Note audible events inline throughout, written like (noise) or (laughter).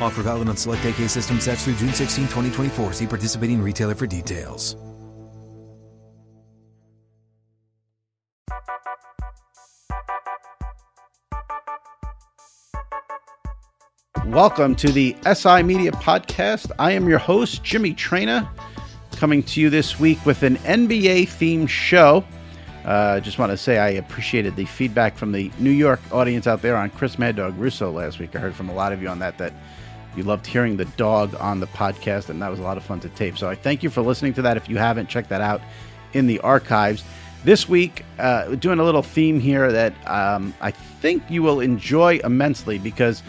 Offer valid on select AK system sets through June 16, 2024. See participating retailer for details. Welcome to the SI Media Podcast. I am your host, Jimmy Traina, coming to you this week with an NBA themed show. I uh, just want to say I appreciated the feedback from the New York audience out there on Chris Mad Dog Russo last week. I heard from a lot of you on that that you loved hearing the dog on the podcast, and that was a lot of fun to tape. So I thank you for listening to that. If you haven't, check that out in the archives. This week, uh, doing a little theme here that um, I think you will enjoy immensely because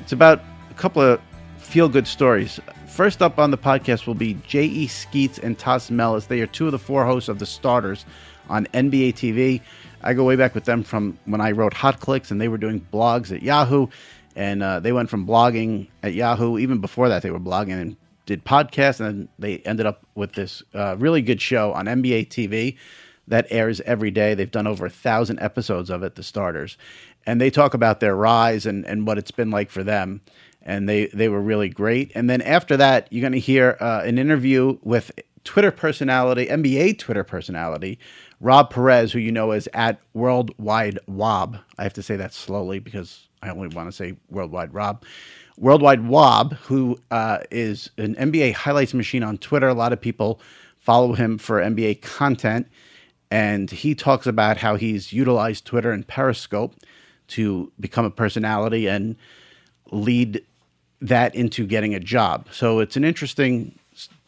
it's about a couple of feel good stories. First up on the podcast will be J.E. Skeets and Tas Melas. They are two of the four hosts of The Starters on NBA TV. I go way back with them from when I wrote Hot Clicks and they were doing blogs at Yahoo. And uh, they went from blogging at Yahoo, even before that, they were blogging and did podcasts. And then they ended up with this uh, really good show on NBA TV that airs every day. They've done over a thousand episodes of it, The Starters and they talk about their rise and, and what it's been like for them. And they, they were really great. And then after that, you're going to hear uh, an interview with Twitter personality, NBA Twitter personality, Rob Perez, who you know is at Worldwide Wob. I have to say that slowly because I only want to say Worldwide Rob. Worldwide Wob, who uh, is an NBA highlights machine on Twitter. A lot of people follow him for NBA content. And he talks about how he's utilized Twitter and Periscope to become a personality and lead that into getting a job. So it's an interesting,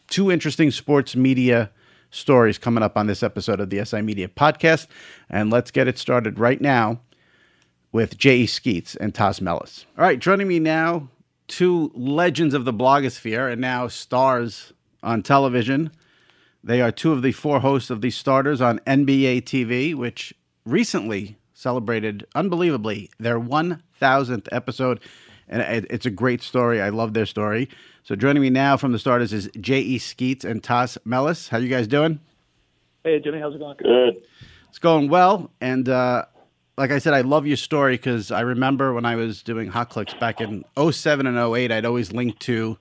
two interesting sports media stories coming up on this episode of the SI Media Podcast. And let's get it started right now with J.E. Skeets and Tas Melas. All right, joining me now, two legends of the blogosphere and now stars on television. They are two of the four hosts of the starters on NBA TV, which recently celebrated unbelievably their 1000th episode. And it's a great story. I love their story. So joining me now from the starters is J.E. Skeets and Tas Melas. How you guys doing? Hey, Jimmy. How's it going? Good. It's going well. And uh, like I said, I love your story because I remember when I was doing Hot Clicks back in 07 and 08, I'd always link to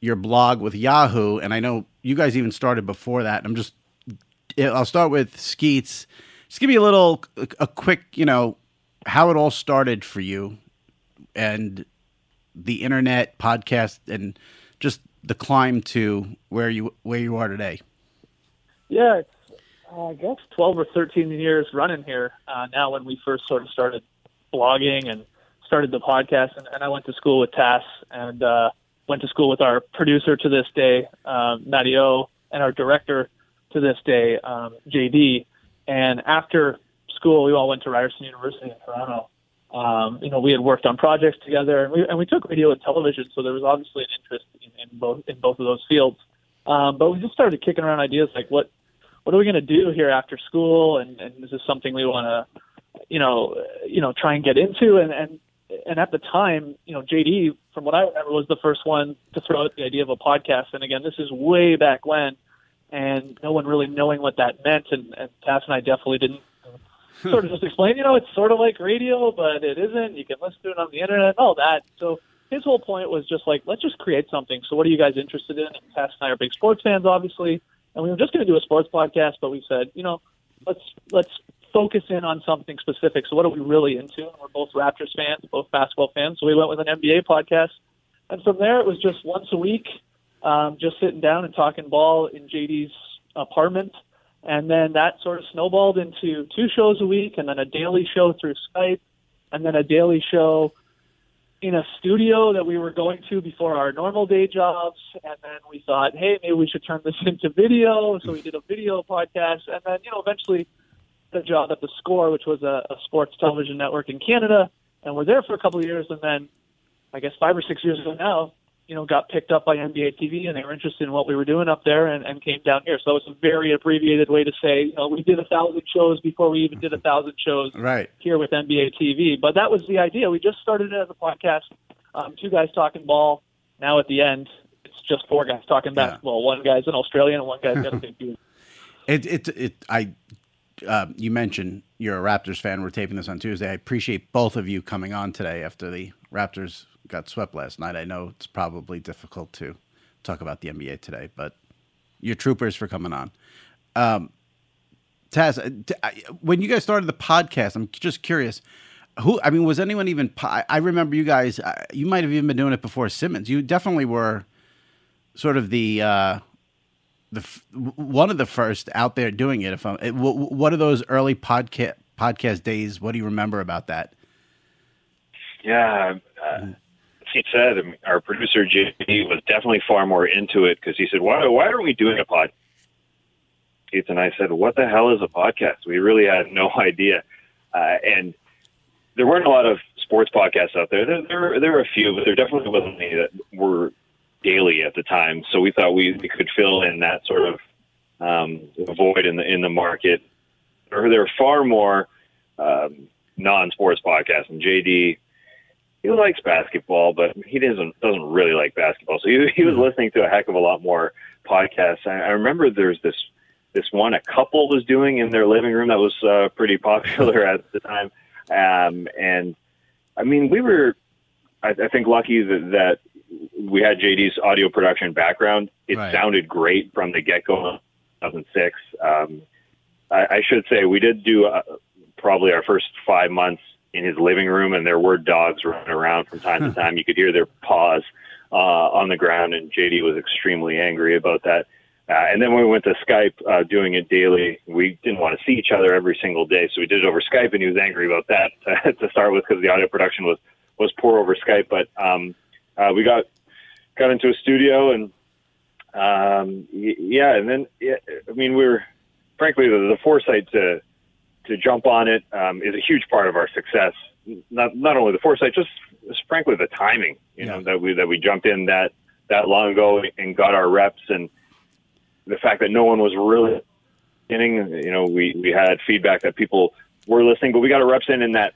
your blog with Yahoo. And I know you guys even started before that. I'm just, I'll start with Skeets just give me a little, a quick, you know, how it all started for you and the internet podcast and just the climb to where you where you are today. Yeah, I guess twelve or thirteen years running here uh, now. When we first sort of started blogging and started the podcast, and, and I went to school with Tas and uh, went to school with our producer to this day, um, and our director to this day, um, JD. And after school, we all went to Ryerson University in Toronto. Um, you know, we had worked on projects together, and we and we took radio and television, so there was obviously an interest in, in both in both of those fields. Um, but we just started kicking around ideas like what what are we going to do here after school, and, and is this something we want to, you know, you know, try and get into, and and and at the time, you know, JD, from what I remember, was the first one to throw out the idea of a podcast. And again, this is way back when, and no one really knowing what that meant. And, and Tas and I definitely didn't hmm. sort of just explain, you know, it's sort of like radio, but it isn't. You can listen to it on the internet, all that. So his whole point was just like, let's just create something. So what are you guys interested in? And Tas and I are big sports fans, obviously, and we were just going to do a sports podcast, but we said, you know, let's let's focus in on something specific. So what are we really into? And we're both Raptors fans, both basketball fans. So we went with an NBA podcast. And from there, it was just once a week, um, just sitting down and talking ball in JD's apartment. And then that sort of snowballed into two shows a week and then a daily show through Skype and then a daily show in a studio that we were going to before our normal day jobs. And then we thought, hey, maybe we should turn this (laughs) into video. So we did a video podcast. And then, you know, eventually the job at the Score, which was a, a sports television network in Canada, and we're there for a couple of years. And then, I guess five or six years ago now, you know, got picked up by NBA TV, and they were interested in what we were doing up there, and, and came down here. So it's a very abbreviated way to say, you know, we did a thousand shows before we even did a thousand shows right. here with NBA TV. But that was the idea. We just started it as a podcast, um, two guys talking ball. Now at the end, it's just four guys talking basketball. One guy's an Australian, and one guy's got a big (laughs) dude. It, it, it, I uh, you mentioned you're a Raptors fan. We're taping this on Tuesday. I appreciate both of you coming on today after the Raptors got swept last night. I know it's probably difficult to talk about the NBA today, but you're troopers for coming on. Um, Tas, uh, when you guys started the podcast, I'm just curious. Who? I mean, was anyone even? I remember you guys. Uh, you might have even been doing it before Simmons. You definitely were sort of the uh, the one of the first out there doing it. If I'm, what are those early podcast podcast days? What do you remember about that? Yeah, uh, he said our producer JD was definitely far more into it because he said, "Why why are we doing a podcast?" Skeets and I said, "What the hell is a podcast?" We really had no (laughs) idea, uh, and there weren't a lot of sports podcasts out there. There, there, there were a few, but there definitely wasn't any that were daily at the time. So we thought we, we could fill in that sort of um, void in the in the market. Or there are far more um, non-sports podcasts, and JD he likes basketball, but he doesn't doesn't really like basketball. So he, he was mm-hmm. listening to a heck of a lot more podcasts. I, I remember there's this this one a couple was doing in their living room that was uh, pretty popular (laughs) at the time, um, and I mean we were I, I think lucky that, that we had JD's audio production background. It right. sounded great from the get go. 2006. Um, I, I, should say we did do uh, probably our first five months in his living room, and there were dogs running around from time to time. You could hear their paws uh, on the ground, and JD was extremely angry about that. Uh, and then when we went to Skype, uh, doing it daily, we didn't want to see each other every single day, so we did it over Skype, and he was angry about that to, (laughs) to start with because the audio production was was poor over Skype. But um, uh, we got got into a studio and um, yeah, and then yeah, I mean we are frankly the, the foresight to to jump on it um, is a huge part of our success. Not not only the foresight, just, just frankly the timing. You yeah. know that we that we jumped in that that long ago and got our reps, and the fact that no one was really getting. You know, we we had feedback that people were listening, but we got our reps in in that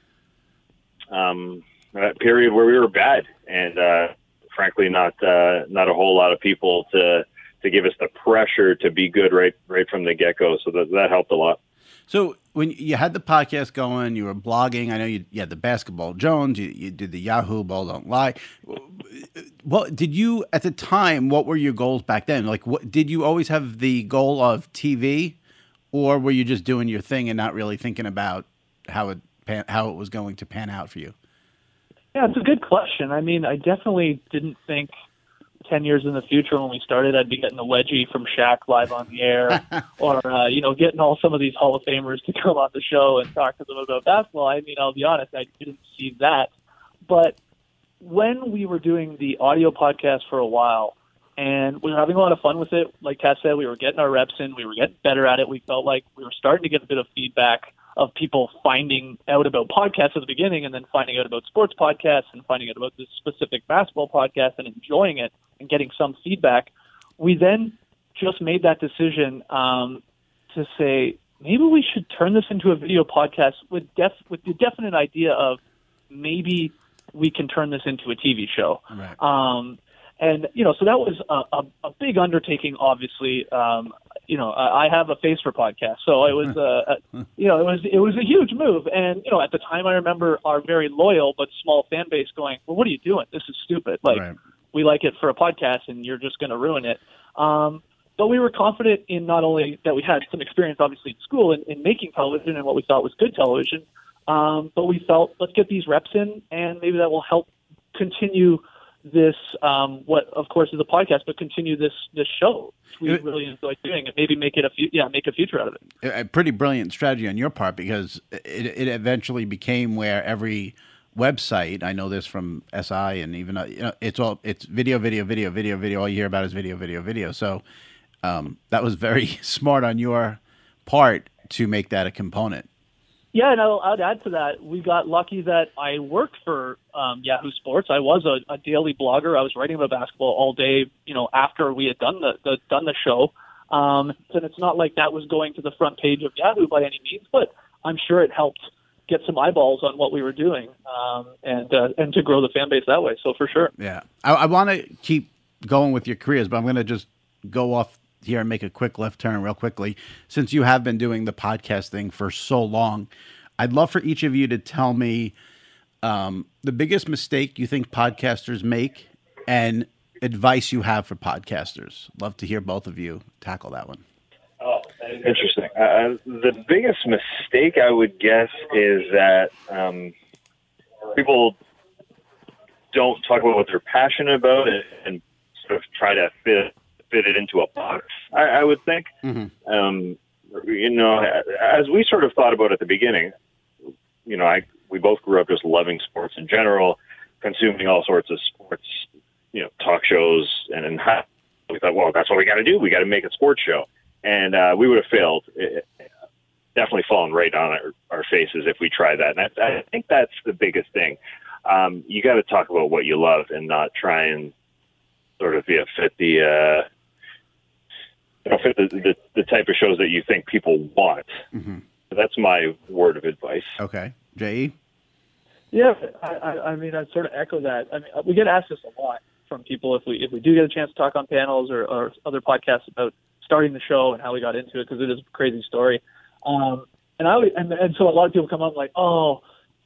um, that period where we were bad, and uh, frankly, not uh, not a whole lot of people to to give us the pressure to be good right right from the get go. So that that helped a lot. So when you had the podcast going, you were blogging. I know you, you had the Basketball Jones. You, you did the Yahoo Ball Don't Lie. Well, did you at the time? What were your goals back then? Like, what did you always have the goal of TV, or were you just doing your thing and not really thinking about how it how it was going to pan out for you? Yeah, it's a good question. I mean, I definitely didn't think 10 years in the future when we started, I'd be getting a wedgie from Shaq live on the air (laughs) or, uh, you know, getting all some of these Hall of Famers to (laughs) come on the show and talk to them about basketball. I mean, I'll be honest, I didn't see that. But when we were doing the audio podcast for a while and we were having a lot of fun with it, like Kat said, we were getting our reps in, we were getting better at it. We felt like we were starting to get a bit of feedback of people finding out about podcasts at the beginning and then finding out about sports podcasts and finding out about this specific basketball podcast and enjoying it and getting some feedback. We then just made that decision um, to say maybe we should turn this into a video podcast with def with the definite idea of maybe we can turn this into a TV show. Right. Um, and you know, so that was a, a, a big undertaking. Obviously, um, you know, I I have a face for podcasts, so it was, uh, a, (laughs) you know, it was it was a huge move. And you know, at the time, I remember our very loyal but small fan base going, "Well, what are you doing? This is stupid. Like, Right. we like it for a podcast, and you're just going to ruin it." Um, but we were confident in not only that we had some experience, obviously, in school in, in making television and what we thought was good television, um, but we felt let's get these reps in, and maybe that will help continue this um, what of course is a podcast, but continue this this show. We It- really enjoy doing it. Maybe make it a few, yeah, make a future out of it. a pretty brilliant strategy on your part because it, it eventually became where every website I know this from SI and even uh, you know, it's all it's video video video video video all you hear about is video video video so um, that was very (laughs) smart on your part to make that a component Yeah, and I'll, I'd add to that. We got lucky that I worked for um, Yahoo Sports. I was a, a daily blogger. I was writing about basketball all day. You know, after we had done the, the done the show, um, and it's not like that was going to the front page of Yahoo by any means, but I'm sure it helped get some eyeballs on what we were doing, um, and uh, and to grow the fan base that way. So for sure. Yeah, I, I want to keep going with your careers, but I'm going to just go off here and make a quick left turn real quickly. Since you have been doing the podcast thing for so long, I'd love for each of you to tell me um, the biggest mistake you think podcasters make and advice you have for podcasters. Love to hear both of you tackle that one. Interesting. Uh, the biggest mistake I would guess is that um, people don't talk about what they're passionate about and, and sort of try to fit fit it into a box. I, I would think. Um, you know, as we sort of thought about at the beginning, you know, I we both grew up just loving sports in general, consuming all sorts of sports, you know, talk shows, and, and we thought, well, that's what we got to do. We got to make a sports show, and uh, we would have failed. It, definitely fallen right on our, our faces if we try that. And I, I think that's the biggest thing. Um, you got to talk about what you love and not try and sort of yeah, fit the uh, you know, fit the, the the type of shows that you think people want. That's my word of advice. Okay, J.E. Yeah, I, I, I mean, I sort of echo that. I mean, we get asked this a lot from people if we if we do get a chance to talk on panels or, or other podcasts about starting the show and how we got into it because it is a crazy story. Um, and I and, and so a lot of people come up like, oh,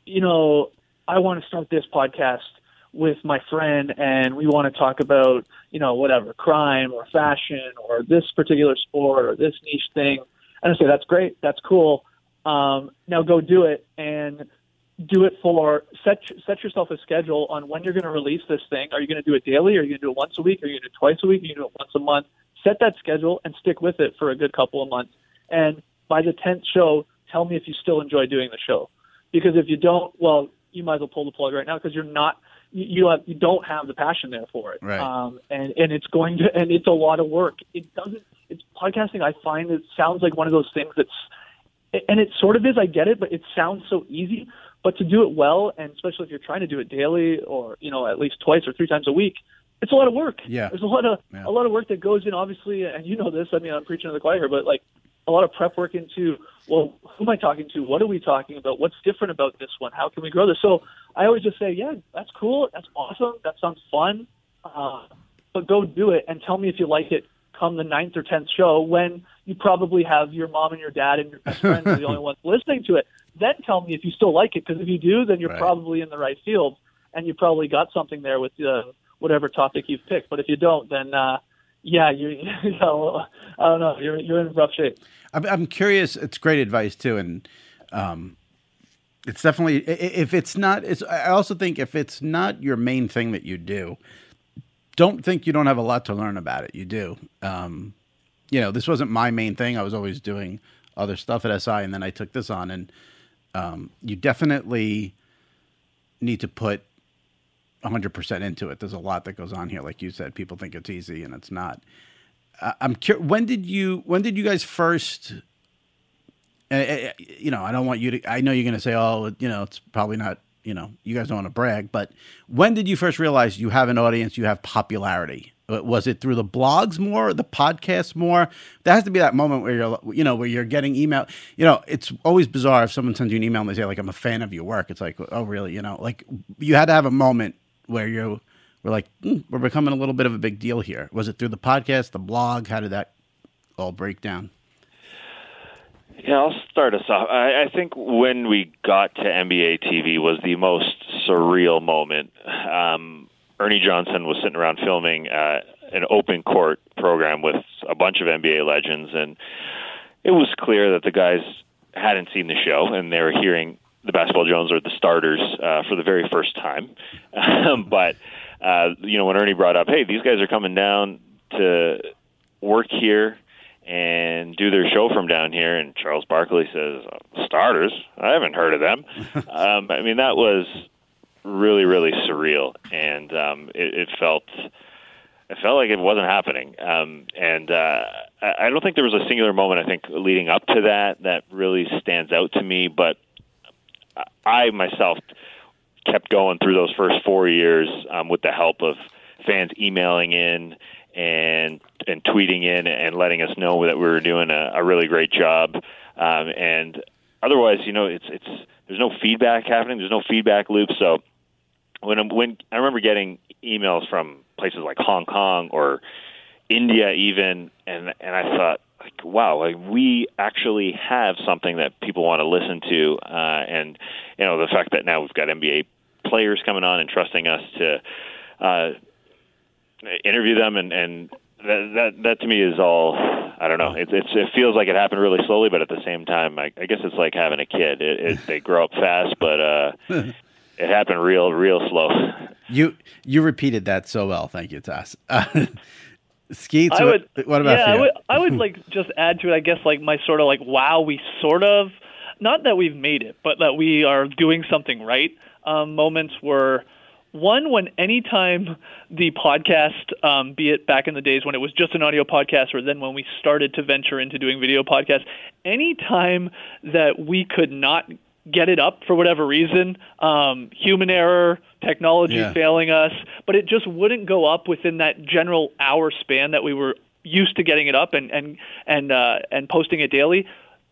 you know, I want to start this podcast with my friend and we want to talk about, you know, whatever, crime or fashion or this particular sport or this niche thing. And I say, that's great. That's cool. Um, now go do it and do it for set set yourself a schedule on when you're going to release this thing. Are you going to do it daily? Are you going to do it once a week? Are you going to do it twice a week? Are you going to do it once a month? Set that schedule and stick with it for a good couple of months. And by the tenth show, tell me if you still enjoy doing the show. Because if you don't, well, you might as well pull the plug right now because you're not you have, you don't have the passion there for it. Right. Um, and and it's going to and it's a lot of work. It doesn't. It's podcasting. I find it sounds like one of those things that's and it sort of is. I get it, but it sounds so easy. But to do it well, and especially if you're trying to do it daily or you know at least twice or three times a week, it's a lot of work. Yeah. there's a lot of Yeah. a lot of work that goes in. Obviously, and you know this. I mean, I'm preaching to the choir here, but like a lot of prep work into well, who am I talking to? What are we talking about? What's different about this one? How can we grow this? So I always just say, yeah, that's cool. That's awesome. That sounds fun. Uh, but go do it and tell me if you like it come the ninth or tenth show when you probably have your mom and your dad and your best friends are the only (laughs) ones listening to it. Then tell me if you still like it because if you do, then you're Right. probably in the right field and you probably got something there with uh, whatever topic you've picked. But if you don't, then uh, yeah, you, (laughs) you know, I don't know, you're you're in rough shape. I'm, I'm curious. It's great advice too, and um, it's definitely if it's not. It's. I also think if it's not your main thing that you do, don't think you don't have a lot to learn about it. You do. Um, you know, this wasn't my main thing. I was always doing other stuff at SI, and then I took this on, and um, you definitely need to put 100% into it. There's a lot that goes on here, like you said. People think it's easy, and it's not. I'm curious. When did you when did you guys first Eh, eh, eh, you know, I don't want you to. I know you're going to say, "Oh, you know, it's probably not." You know, you guys don't want to brag, but when did you first realize you have an audience, you have popularity? Was it through the blogs more, or the podcasts more? There has to be that moment where you're, you know, where you're getting email. You know, it's always bizarre if someone sends you an email and they say, like, "I'm a fan of your work." It's like, oh, really? You know, like you had to have a moment where you were like, mm, we're becoming a little bit of a big deal here. Was it through the podcast, the blog? How did that all break down? Yeah, I'll start us off. I, I think when we got to NBA TV was the most surreal moment. Um, Ernie Johnson was sitting around filming uh, an open court program with a bunch of NBA legends, and it was clear that the guys hadn't seen the show and they were hearing the Basketball Jones or the starters uh, for the very first time. (laughs) but uh, you know, when Ernie brought up, "Hey, these guys are coming down to work here." And do their show from down here. And Charles Barkley says, "Starters? I haven't heard of them." (laughs) um, I mean, that was really, really surreal, and um, it, it felt it felt like it wasn't happening. Um, and uh, I don't think there was a singular moment. I think leading up to that that really stands out to me. But I myself kept going through those first four years um, with the help of fans emailing in and and tweeting in and letting us know that we were doing a, a really great job. Um, and otherwise, you know, it's it's there's no feedback happening. There's no feedback loop. So when when I remember getting emails from places like Hong Kong or India, even, and and I thought, like, wow, like we actually have something that people want to listen to, uh, and you know, the fact that now we've got NBA players coming on and trusting us to. Uh, interview them, and and that that that to me is all. I don't know. It, it's it feels like it happened really slowly, but at the same time, I, I guess it's like having a kid. It, it, they grow up fast, but uh, (laughs) it happened real real slow. You you repeated that so well. Thank you, Tas. (laughs) Uh, Skeets, I would, what, what about yeah, you? I would, I would (laughs) like just add to it. I guess like my sort of like wow, we sort of not that we've made it, but that we are doing something right. Um, moments were one, when anytime the podcast, um, be it back in the days when it was just an audio podcast, or then when we started to venture into doing video podcasts, anytime that we could not get it up for whatever reason, um, human error, technology Yeah. failing us, but it just wouldn't go up within that general hour span that we were used to getting it up and and and uh, and posting it daily.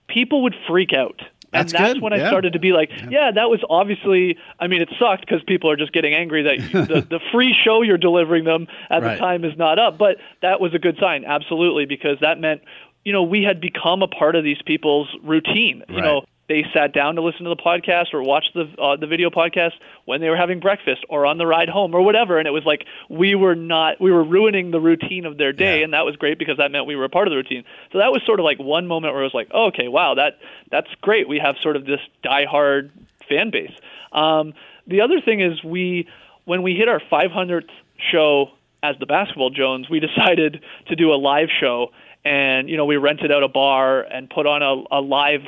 People would freak out. That's and that's good, when I yeah. started to be like, yeah, that was obviously. I mean, it sucked because people are just getting angry that you, the (laughs) the free show you're delivering them at Right. the time is not up. But that was a good sign, absolutely, because that meant, you know, we had become a part of these people's routine. You Right. know, they sat down to listen to the podcast or watch the uh, the video podcast when they were having breakfast or on the ride home or whatever. And it was like we were not we were ruining the routine of their day. Yeah. and that was great because that meant we were a part of the routine. So that was sort of like one moment where it was like oh, okay wow that that's great. We have sort of this diehard fan base. Um, the other thing is we when we hit our 500th show as the basketball jones we decided to do a live show. And you know we rented out a bar and put on a, a live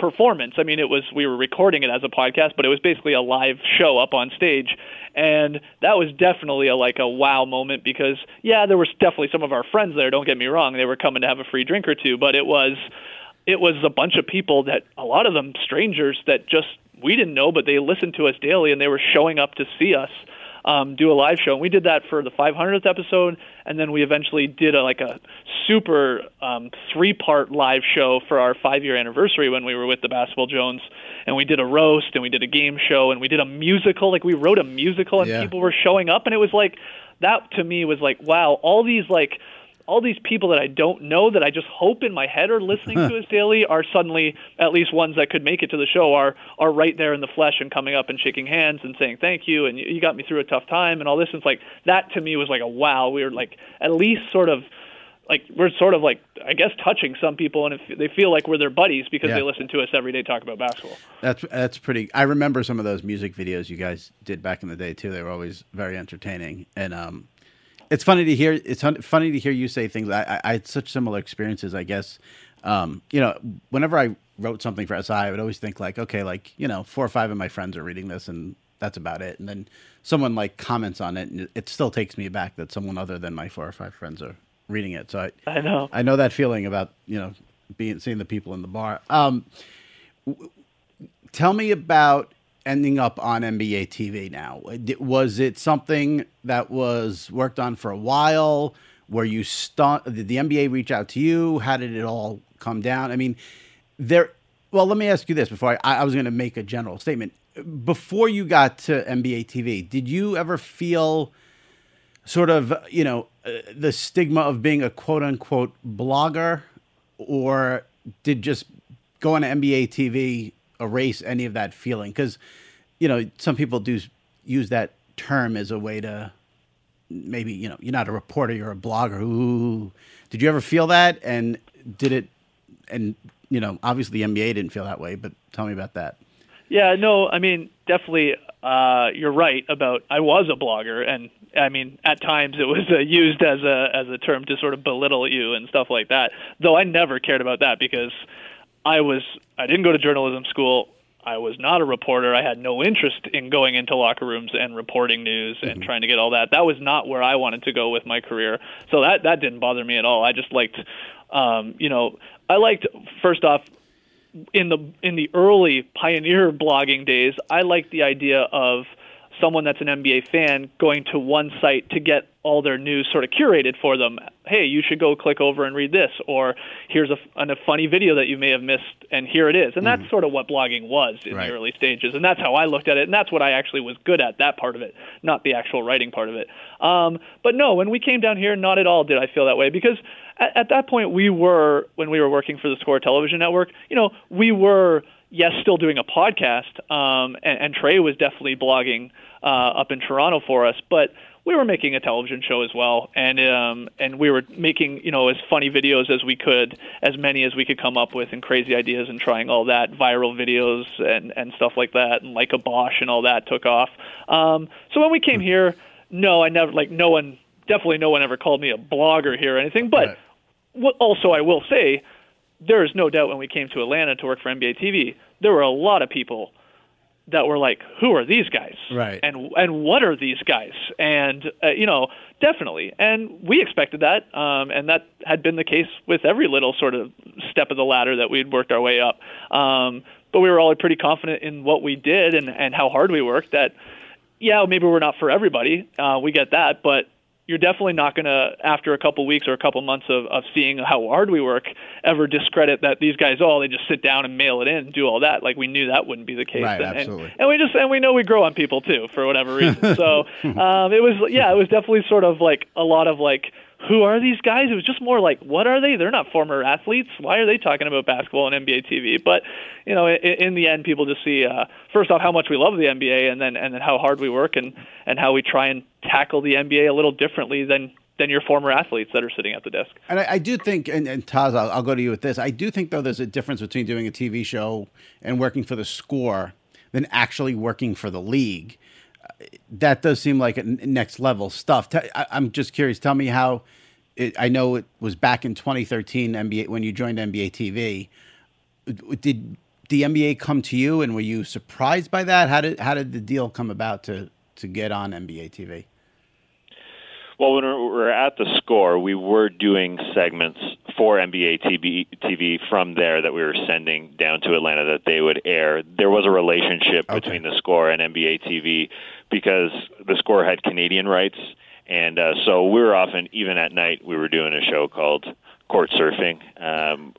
performance. I mean, it was we were recording it as a podcast, but it was basically a live show up on stage, and that was definitely a like a wow moment because yeah, there was definitely some of our friends there. Don't get me wrong; they were coming to have a free drink or two, but it was it was a bunch of people that a lot of them strangers that just we didn't know, but they listened to us daily and they were showing up to see us um, do a live show. And we did that for the 500th episode, and then we eventually did a, like a super um, three-part live show for our five-year anniversary when we were with the Basketball Jones. And we did a roast, and we did a game show, and we did a musical. Like we wrote a musical, and Yeah. people were showing up, and it was like that to me was like wow, all these like all these people that I don't know that I just hope in my head are listening to (laughs) us daily are suddenly at least ones that could make it to the show are are right there in the flesh and coming up and shaking hands and saying thank you and you, you got me through a tough time and all this. And it's like that to me was like a wow. We were like at least sort of like we're sort of like I guess touching some people and if they feel like we're their buddies because Yeah. they listen to us every day talk about basketball. That's that's pretty. I remember some of those music videos you guys did back in the day too. They were always very entertaining, and um, it's funny to hear. It's funny to hear you say things. I, I, I had such similar experiences. I guess, um, you know, whenever I wrote something for SI, I would always think like, okay, like you know, four or five of my friends are reading this, and that's about it. And then someone like comments on it, and it still takes me back that someone other than my four or five friends are reading it. So I, I know. I know that feeling about you know being seeing the people in the bar. Um, w- tell me about ending up on NBA TV now. Was it something that was worked on for a while? Where you start? Did the NBA reach out to you? How did it all come down? I mean, there. Well, let me ask you this before I, I was going to make a general statement. Before you got to NBA TV, did you ever feel sort of you know uh, the stigma of being a quote unquote blogger, or did just going to NBA TV erase any of that feeling? Because you know some people do use that term as a way to maybe you know you're not a reporter, you're a blogger. Ooh, did you ever feel that? And did it? And you know, obviously the NBA didn't feel that way, but tell me about that. Yeah, no, I mean, definitely, uh, you're right about I was a blogger, and I mean, at times it was uh, used as a as a term to sort of belittle you and stuff like that. Though I never cared about that because I was I didn't go to journalism school. I was not a reporter. I had no interest in going into locker rooms and reporting news and mm-hmm. trying to get all that. That was not where I wanted to go with my career. So that that didn't bother me at all. I just liked, um, you know, I liked first off in the in the early pioneer blogging days. I liked the idea of someone that's an NBA fan going to one site to get all their news sort of curated for them. Hey, you should go click over and read this, or here's a, a funny video that you may have missed, and here it is. And that's mm-hmm. sort of what blogging was in right. the early stages, and that's how I looked at it, and that's what I actually was good at, that part of it, not the actual writing part of it. Um, but no, when we came down here, not at all did I feel that way because at, at that point we were when we were working for the Score Television Network. You know, we were yes, still doing a podcast, um, and, and Trey was definitely blogging uh, up in Toronto for us, but we were making a television show as well, and um, and we were making you know as funny videos as we could, as many as we could come up with, and crazy ideas, and trying all that viral videos and and stuff like that, and like a Bosch and all that took off. Um, so when we came here, no, I never like no one, definitely no one ever called me a blogger here or anything. But right. what also I will say, there is no doubt when we came to Atlanta to work for NBA TV, there were a lot of people that were like, who are these guys? Right. And and what are these guys? And uh, you know, definitely. And we expected that, um, and that had been the case with every little sort of step of the ladder that we'd worked our way up. Um, but we were all pretty confident in what we did and and how hard we worked. That yeah, maybe we're not for everybody. Uh, we get that, but you're definitely not going to, after a couple weeks or a couple months of, of seeing how hard we work, ever discredit that these guys, oh, they just sit down and mail it in and do all that. Like we knew that wouldn't be the case. Right, and, absolutely. And, and we just, and we know we grow on people too, for whatever reason. (laughs) so um, it was, yeah, it was definitely sort of like a lot of like, who are these guys? It was just more like, what are they? They're not former athletes. Why are they talking about basketball on NBA TV? But you know, in, in the end, people just see uh, first off how much we love the NBA, and then and then how hard we work, and and how we try and tackle the NBA a little differently than than your former athletes that are sitting at the desk. And I, I do think, and, and Tas, I'll, I'll, go to you with this. I do think though there's a difference between doing a TV show and working for the score than actually working for the league. That does seem like a next level stuff. I, I'm just curious. Tell me how. It, I know it was back in 2013 NBA when you joined NBA TV. Did the NBA come to you, and were you surprised by that? How did how did the deal come about to to get on NBA TV? Well, when we were at the score, we were doing segments for NBA TV, TV from there that we were sending down to Atlanta that they would air. There was a relationship okay. between the score and NBA TV because the score had Canadian rights, and uh, so we were often even at night we were doing a show called Court Surfing. Um,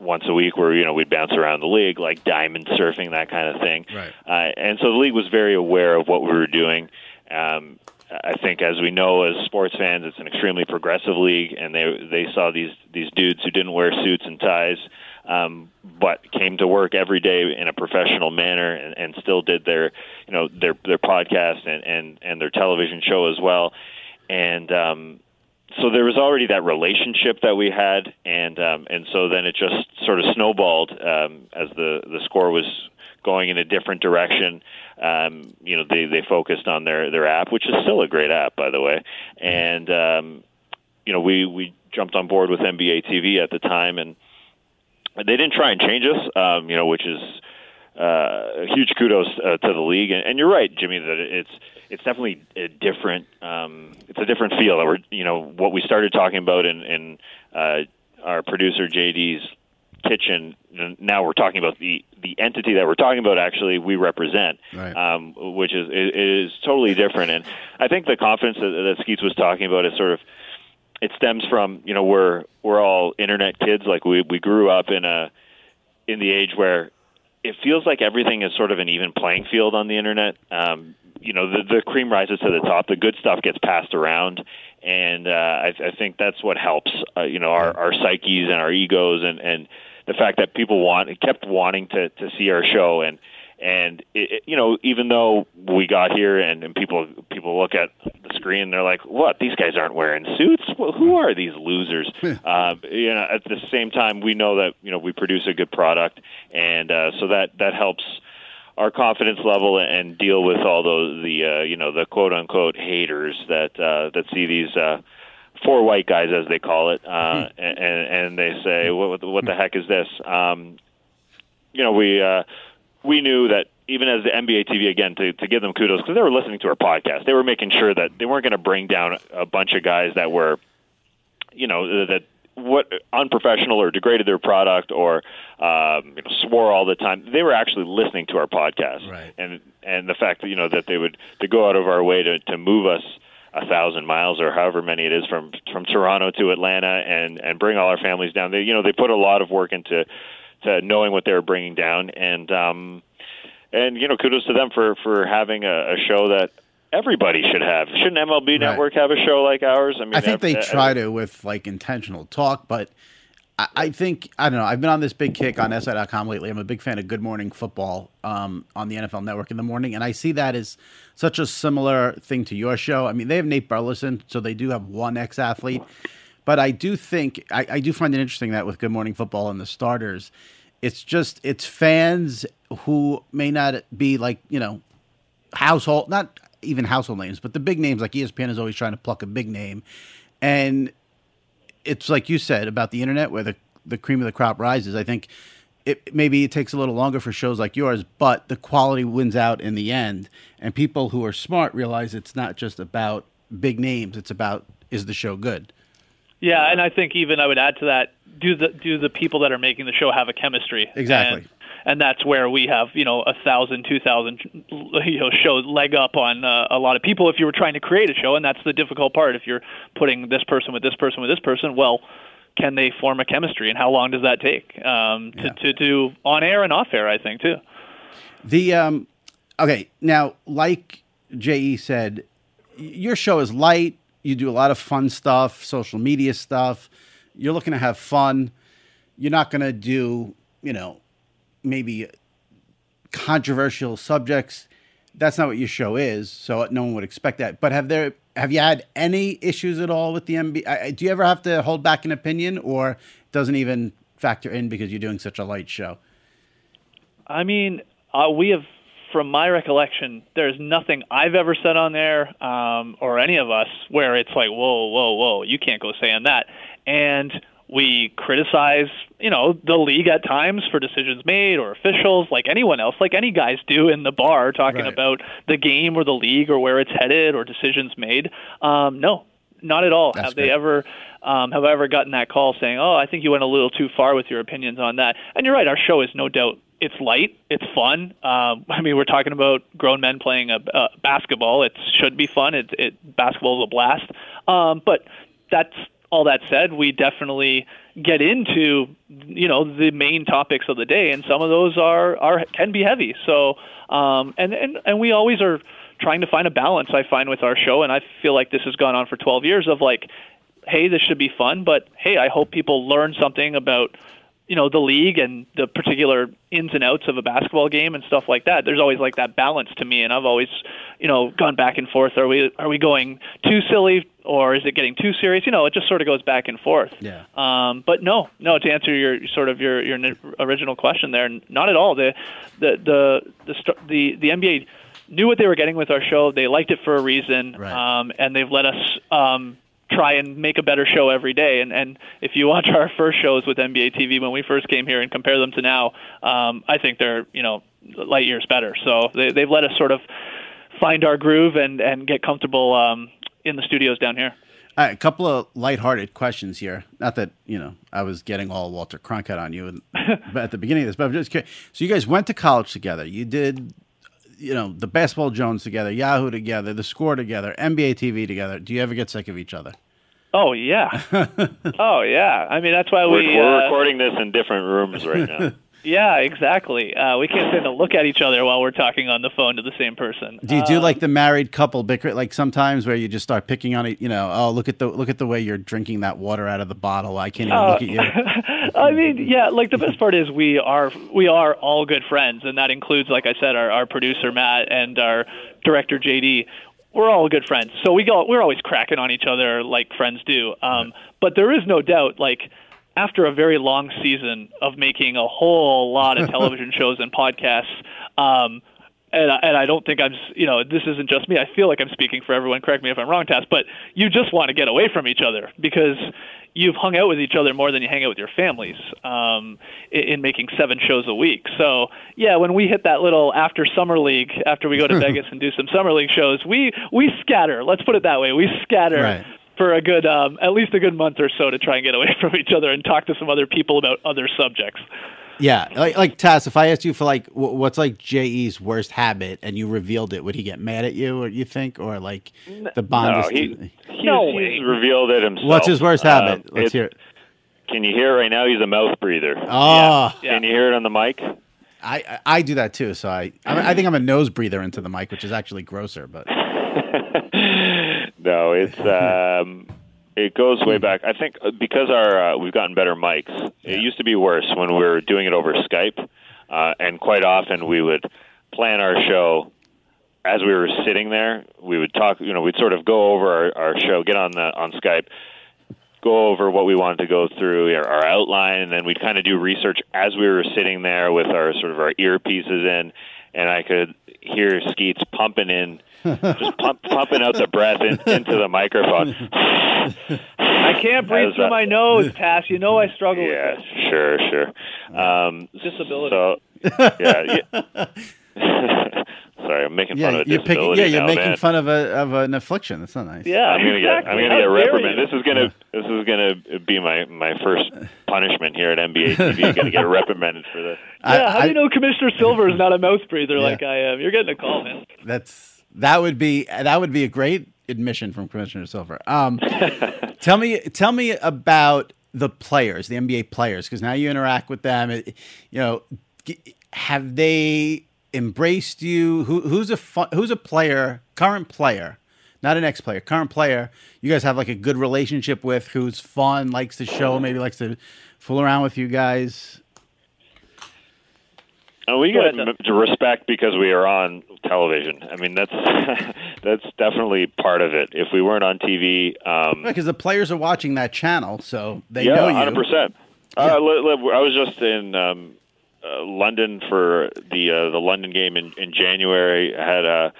once a week where you know we'd bounce around the league like diamond surfing that kind of thing right. uh, and so the league was very aware of what we were doing um, I think, as we know as sports fans, it's an extremely progressive league, and they they saw these these dudes who didn't wear suits and ties, um, but came to work every day in a professional manner, and, and still did their you know their their podcast and and and their television show as well, and um, so there was already that relationship that we had, and um, and so then it just sort of snowballed um, as the the score was going in a different direction. Um, you know, they they focused on their their app, which is still a great app, by the way. And um, you know, we we jumped on board with NBA TV at the time, and they didn't try and change us. Um, you know, which is uh, huge kudos uh, to the league. And, and you're right, Jimmy, that it's it's definitely a different um, it's a different feel. That we're you know what we started talking about in, in uh, our producer JD's kitchen. Now we're talking about the the entity that we're talking about. Actually, we represent, Right. um, which is is totally different. And I think the confidence that, that Skeets was talking about is sort of it stems from you know we're we're all internet kids. Like we we grew up in a in the age where it feels like everything is sort of an even playing field on the internet. Um, you know, the, the cream rises to the top. The good stuff gets passed around, and uh, I, I think that's what helps. Uh, you know, our, our psyches and our egos, and and the fact that people want kept wanting to to see our show, and and it, it, you know, even though we got here and, and people people look at the screen, they're like, "What? These guys aren't wearing suits. Well, who are these losers?" uh, you know, at the same time, we know that you know we produce a good product, and uh, so that that helps our confidence level and deal with all those the uh, you know the quote unquote haters that uh, that see these uh, four white guys as they call it, uh, and and they say what what the heck is this? Um, you know we uh, we knew that even as the NBA TV again to to give them kudos because they were listening to our podcast, they were making sure that they weren't going to bring down a bunch of guys that were you know that what unprofessional or degraded their product or um, you know, swore all the time. They were actually listening to our podcast, Right. and and the fact that you know that they would to go out of our way to to move us a thousand miles or however many it is from from Toronto to Atlanta and and bring all our families down. They you know they put a lot of work into knowing what they were bringing down and um and you know kudos to them for for having a, a show that everybody should have. Shouldn't MLB Network have a show like ours? I mean, I think they try to with like intentional talk, but I, I think I don't know. I've been on this big kick on SI.com lately. I'm a big fan of Good Morning Football um, on the NFL Network in the morning, and I see that as such a similar thing to your show. I mean, they have Nate Burleson, so they do have one ex-athlete, but I do think I, I do find it interesting that with Good Morning Football and the starters, it's just it's fans who may not be like you know household, not even household names, but the big names like ESPN is always trying to pluck a big name. And it's like you said about the internet where the, the cream of the crop rises. I think it maybe it takes a little longer for shows like yours, but the quality wins out in the end. And people who are smart realize it's not just about big names, it's about is the show good? Yeah, and I think even I would add to that: do the do the people that are making the show have a chemistry? Exactly. And, and that's where we have you know a thousand, two thousand, (laughs) you know, show leg up on uh, a lot of people if you were trying to create a show, and that's the difficult part. If you're putting this person with this person with this person, well, can they form a chemistry, and how long does that take um, to Yeah. to do on air and off air? I think too. The um okay, now like JE said, your show is light, you do a lot of fun stuff, social media stuff. You're looking to have fun. You're not going to do, you know, maybe controversial subjects. That's not what your show is, so no one would expect that. But have there have you had any issues at all with the MB? Do you ever have to hold back an opinion, or doesn't even factor in because you're doing such a light show? I mean, uh, we have, from my recollection, there's nothing I've ever said on there, um, or any of us, where it's like, whoa, whoa, whoa, you can't go saying that. And we criticize, you know, the league at times for decisions made or officials, like anyone else, like any guys do in the bar, talking Right. about the game or the league or where it's headed or decisions made. Um, no, not at all. That's have they ever um, have I ever gotten that call saying, "Oh, I think you went a little too far with your opinions on that"? And you're right. Our show is no doubt it's light, it's fun. Um, (laughs) I mean, we're talking about grown men playing a, a basketball. It should be fun. It, it basketball is a blast. Um, but that's all that said, we definitely get into you know the main topics of the day, and some of those are are can be heavy. So um, and and and we always are trying to find a balance. I find with our show, and I feel like this has gone on for 12 years of like, hey, this should be fun, but hey, I hope people learn something about you know the league and the particular ins and outs of a basketball game and stuff like that. There's always like that balance to me, and I've always you know gone back and forth. Are we are we going too silly or is it getting too serious? You know, it just sort of goes back and forth. Yeah. Um, but no, no. To answer your sort of your your original question there, not at all. The the the the the, the NBA knew what they were getting with our show. They liked it for a reason, Right. um, and they've let us um, try and make a better show every day. And and if you watch our (laughs) first shows with NBA TV when we first came here and compare them to now, um, I think they're you know light years better. So they, they've let us sort of find our groove and and get comfortable um, in the studios down here. Right, a couple of lighthearted questions here. Not that you know I was getting all Walter Cronkite on you (laughs) at the beginning of this, but I'm just curious. So you guys went to college together. You did, you know, the Basketball Jones together, Yahoo together, the Score together, NBA TV together. Do you ever get sick of each other? Oh yeah, (laughs) oh yeah. I mean that's why We're, we we're uh, recording this in different rooms right now. (laughs) Yeah, exactly. Uh, we can't stand to look at each other while we're talking on the phone to the same person. Do you do Um, like the married couple bicker? Like sometimes where you just start picking on it. You know, oh look at the look at the way you're drinking that water out of the bottle. I can't even Uh, look at you. (laughs) I mean, yeah, like the best part is we are we are all good friends, and that includes, like I said, our, our producer Matt and our director JD. We're all good friends, so we go. We're always cracking on each other like friends do. Um, but there is no doubt, like after a very long season of making a whole lot of (laughs) television shows and podcasts. Um, and I, and I don't think I'm, you know, this isn't just me. I feel like I'm speaking for everyone. Correct me if I'm wrong, Tas, but you just want to get away from each other because you've hung out with each other more than you hang out with your families um, in, in making seven shows a week. So yeah, when we hit that little after summer league, after we go to (laughs) Vegas and do some summer league shows, we we scatter. Let's put it that way. We scatter. Right. For a good, um, at least a good month or so, to try and get away (laughs) from each other and talk to some other people about other subjects. Yeah, like like Tas. If I asked you for like wh- what's like J.E.'s worst habit, and you revealed it, would he get mad at you, or you think, or like the bond? No, is- he, he's, No he's way. revealed it himself. what's his worst Um, habit? Let's hear it. Can you hear it right now? He's a mouth breather. Oh, Yeah. Can you hear it on the mic? I I I do that too. So I I, I think I'm a nose breather into the mic, which is actually grosser. But (laughs) no, it's (laughs) um, it goes way back. I think uh, because our uh, we've gotten better mics. It used to be worse when we were doing it over Skype, uh, and quite often we would plan our show as we were sitting there. We would talk. You know, we'd sort of go over our, our show, get on the on Skype. Go over what we wanted to go through, our, our outline, and then we'd kind of do research as we were sitting there with our sort of our earpieces in, and I could hear Skeets pumping in, just pump, pumping out the breath in, into the microphone. I can't breathe How's through that? my nose, Tas. You know I struggle Yeah, with sure, sure. Um, Disability. So, yeah. yeah. (laughs) Sorry, I'm making fun of a you're picking. Yeah, you're now, making man. fun of a of an affliction. That's not nice. Yeah, I'm gonna get exactly. I'm gonna How get reprimanded. This is gonna this is gonna be my my first punishment here at NBA TV. You're gonna get reprimanded for this. I- Yeah, how I- do you know Commissioner Silver is not a mouth breather like I am? You're getting a call, man. That's that would be that would be a great admission from Commissioner Silver. Um, (laughs) tell me tell me about the players, the NBA players, because now you interact with them. It- you know, have they embraced you? Who, who's a who's a player, current player, not an ex player, current player? You guys have like a good relationship with who's fun, likes to show, maybe likes to fool around with you guys. And we Go get to respect because we are on television. I mean, that's (laughs) that's definitely part of it. If we weren't on TV, um, Because the players are watching that channel, so they yeah, know you. hundred percent. Uh, li- li- I was just in um, uh, London for the uh, the London game in, in January. I had uh,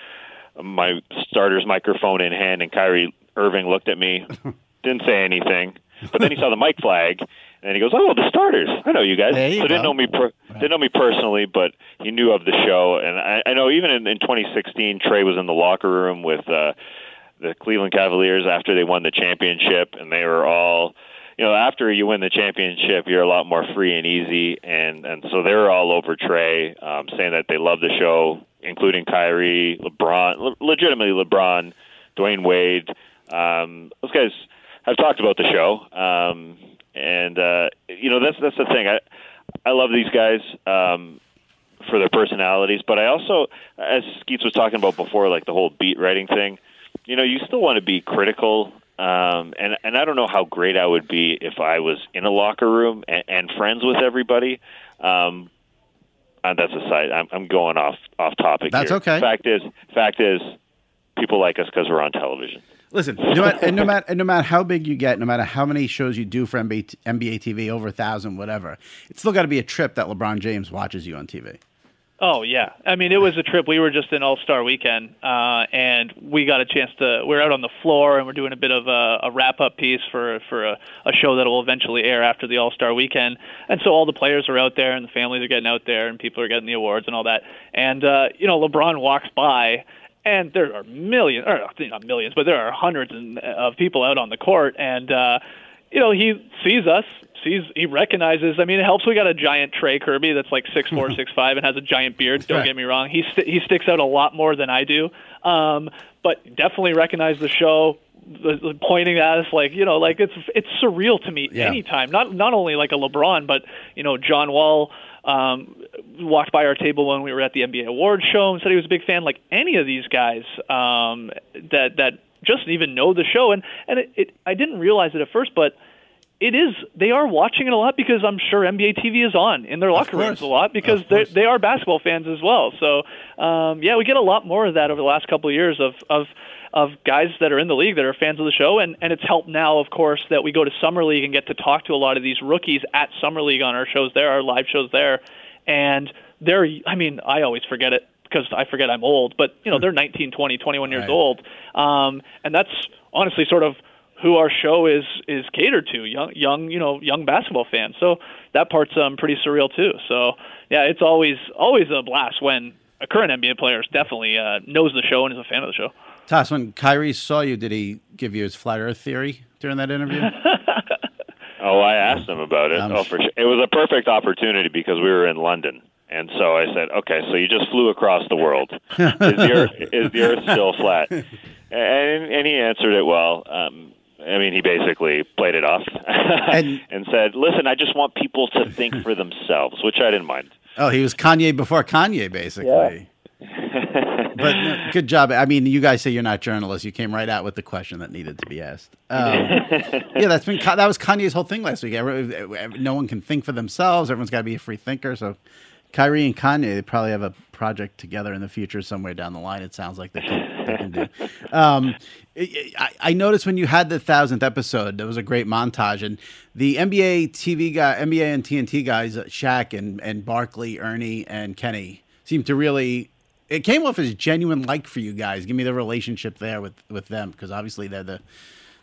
my starter's microphone in hand, and Kyrie Irving looked at me, (laughs) didn't say anything, but then he saw the mic flag, and he goes, "Oh, the starters! I know you guys." There you so didn't know me per- didn't know me personally, but he knew of the show, and I, I know even in, in 2016, Trey was in the locker room with. Uh, the Cleveland Cavaliers after they won the championship, and they were all, you know, after you win the championship, you're a lot more free and easy, and and so they were all over Trey, um, saying that they love the show, including Kyrie, LeBron, le- legitimately LeBron, Dwyane Wade. Um, those guys have talked about the show, um, and uh, you know that's that's the thing. I I love these guys. Um, for their personalities, but I also, as Skeets was talking about before, like the whole beat writing thing, you know, you still want to be critical. Um, and and I don't know how great I would be if I was in a locker room and, and friends with everybody. Um, and that's a side. I'm, I'm going off off topic. That's here. okay. Fact is, fact is, people like us because we're on television. Listen, no matter, and no matter and no matter how big you get, no matter how many shows you do for NBA, NBA TV, over a thousand, whatever, it's still got to be a trip that LeBron James watches you on TV. Oh yeah, I mean it was a trip. We were just in All Star Weekend, uh, and we got a chance to. We're out on the floor, and we're doing a bit of a, a wrap up piece for for a, a show that will eventually air after the All Star Weekend. And so all the players are out there, and the families are getting out there, and people are getting the awards and all that. And uh, you know, LeBron walks by, and there are millions, or not millions, but there are hundreds of people out on the court, and uh, you know he sees us, sees he recognizes. I mean, it helps. We got a giant Trey Kirby that's like six four, (laughs) six five, and has a giant beard. That's Don't right. get me wrong. He st- he sticks out a lot more than I do, um, but definitely recognize the show pointing at us like you know like it's it's surreal to me yeah. anytime not not only like a LeBron but you know John Wall um, walked by our table when we were at the NBA awards show and said he was a big fan. Like any of these guys um, that that just even know the show, and and it, it I didn't realize it at first, but it is they are watching it a lot because I'm sure NBA TV is on in their locker rooms a lot because they they are basketball fans as well. So um, yeah, we get a lot more of that over the last couple of years of of of guys that are in the league that are fans of the show, and and it's helped now, of course, that we go to summer league and get to talk to a lot of these rookies at summer league on our shows there, our live shows there, and they're I mean I always forget it because I forget I'm old, but you know they're 19, 20, 21 years right. old, um, and that's honestly sort of who our show is is catered to young young you know young basketball fans so that part's um pretty surreal too so yeah it's always always a blast when a current NBA player definitely uh, knows the show and is a fan of the show Tas, when Kyrie saw you, did he give you his flat Earth theory during that interview? (laughs) oh, I asked him about it. oh, for sure. It was a perfect opportunity because we were in London. And so I said, okay, so you just flew across the world. (laughs) is, the Earth, is the Earth still flat? (laughs) And, and he answered it well. Um, I mean, he basically played it off (laughs) and, and said, "Listen, I just want people to think for themselves," which I didn't mind. Oh, he was Kanye before Kanye, basically. Yeah (laughs) but no, good job. I mean, you guys say you're not journalists. You came right out with the question that needed to be asked. Um, (laughs) yeah, that's been that was Kanye's whole thing last week. No one can think for themselves. Everyone's got to be a free thinker. So, Kyrie and Kanye, they probably have a project together in the future somewhere down the line. It sounds like they can, they can do. Um, I, noticed when you had the thousandth episode, there was a great montage, and the NBA TV guy, NBA and TNT guys, Shaq and and Barkley, Ernie and Kenny, seemed to really it came off as genuine like for you guys. Give me the relationship there with with them because obviously they're the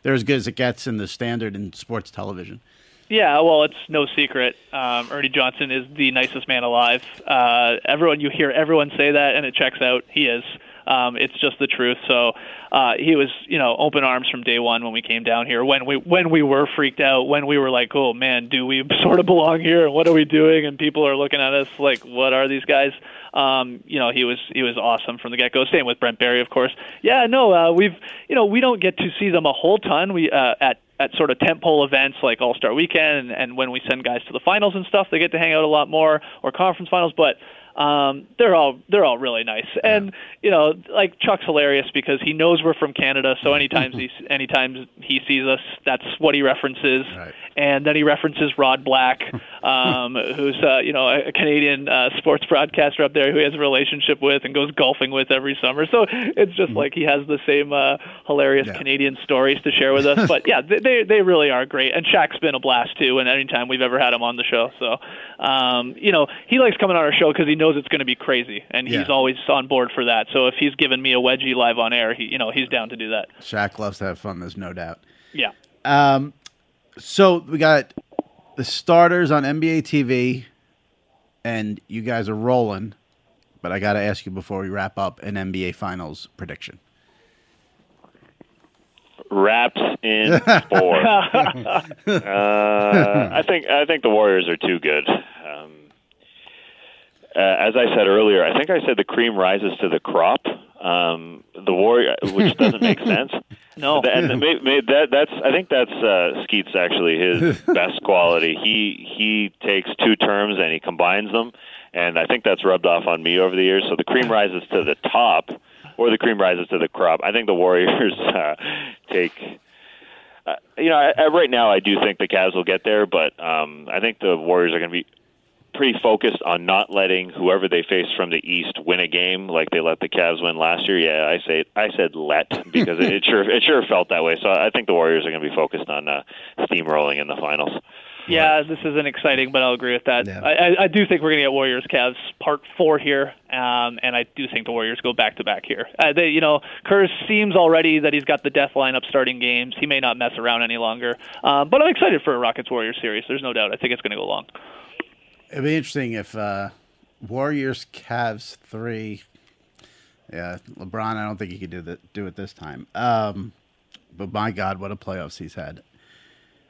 they're as good as it gets in the standard in sports television. Yeah, well, it's no secret. Um, Ernie Johnson is the nicest man alive. Uh, everyone, you hear everyone say that, and it checks out. He is. Um, it's just the truth. So uh, he was, you know, open arms from day one when we came down here. When we when we were freaked out, when we were like, oh man, do we (laughs) sort of belong here? And what are we doing? And people are looking at us like, what are these guys? Um, you know, he was he was awesome from the get go. Same with Brent Barry, of course. Yeah, no, uh, we've you know we don't get to see them a whole ton. We uh, at at sort of tentpole events like All Star Weekend, and, and when we send guys to the finals and stuff, they get to hang out a lot more or conference finals. But um, they're all they're all really nice, and you know, like Chuck's hilarious because he knows we're from Canada. So anytime (laughs) he anytime he sees us, that's what he references, right. and then he references Rod Black, (laughs) um, who's uh, you know a Canadian uh, sports broadcaster up there who he has a relationship with and goes golfing with every summer. So it's just mm-hmm. like he has the same uh, hilarious yeah. Canadian stories to share with us. but yeah, they they really are great, and Shaq's been a blast too. And anytime we've ever had him on the show, so um, you know he likes coming on our show because he knows it's going to be crazy, and yeah. he's always on board for that. So if he's giving me a wedgie live on air, he you know he's down to do that. Shaq loves to have fun. There's no doubt. Yeah. Um, so we got the starters on NBA TV, and you guys are rolling. But I got to ask you before we wrap up an NBA Finals prediction. Wraps in (laughs) four. (laughs) uh, I think I think the Warriors are too good. Um, uh, as I said earlier, I think I said the cream rises to the crop. Um, the warrior, which doesn't make (laughs) sense. No, and the, that that's I think that's uh, Skeets actually his (laughs) best quality. He he takes two terms and he combines them, and I think that's rubbed off on me over the years. So the cream rises to the top, or the cream rises to the crop. I think the Warriors (laughs) uh, take. Uh, you know, I, I, right now I do think the Cavs will get there, but um, I think the Warriors are going to be pretty focused on not letting whoever they face from the East win a game like they let the Cavs win last year. Yeah, I say I said let (laughs) because it, it sure it sure felt that way. So I think the Warriors are going to be focused on uh, steamrolling in the finals. Yeah, this isn't exciting, but I'll agree with that. Yeah. I, I do think we're going to get Warriors Cavs part four here, um, and I do think the Warriors go back to back here. Uh, they, you know, Kerr seems already that he's got the death lineup starting games. He may not mess around any longer, um, but I'm excited for a Rockets Warriors series. There's no doubt. I think it's going to go long. It'd be interesting if uh, Warriors Cavs three, yeah. LeBron, I don't think he could do that. Do it this time. Um, but my God, what a playoffs he's had.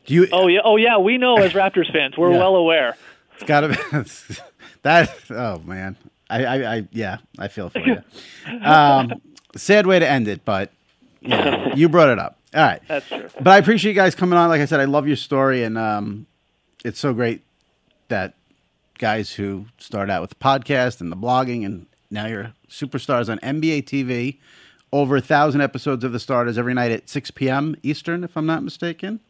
Do you? Oh yeah, oh yeah. We know as Raptors fans, we're (laughs) Yeah. well aware. It's got to be (laughs) that. Oh man, I, I, I, yeah, I feel for you. (laughs) Um, sad way to end it, but yeah, you brought it up. All right, That's true. but I appreciate you guys coming on. Like I said, I love your story, and um, it's so great that guys who started out with the podcast and the blogging, and now you're superstars on NBA TV. Over a thousand episodes of the starters every night at 6 p.m. Eastern, if I'm not mistaken.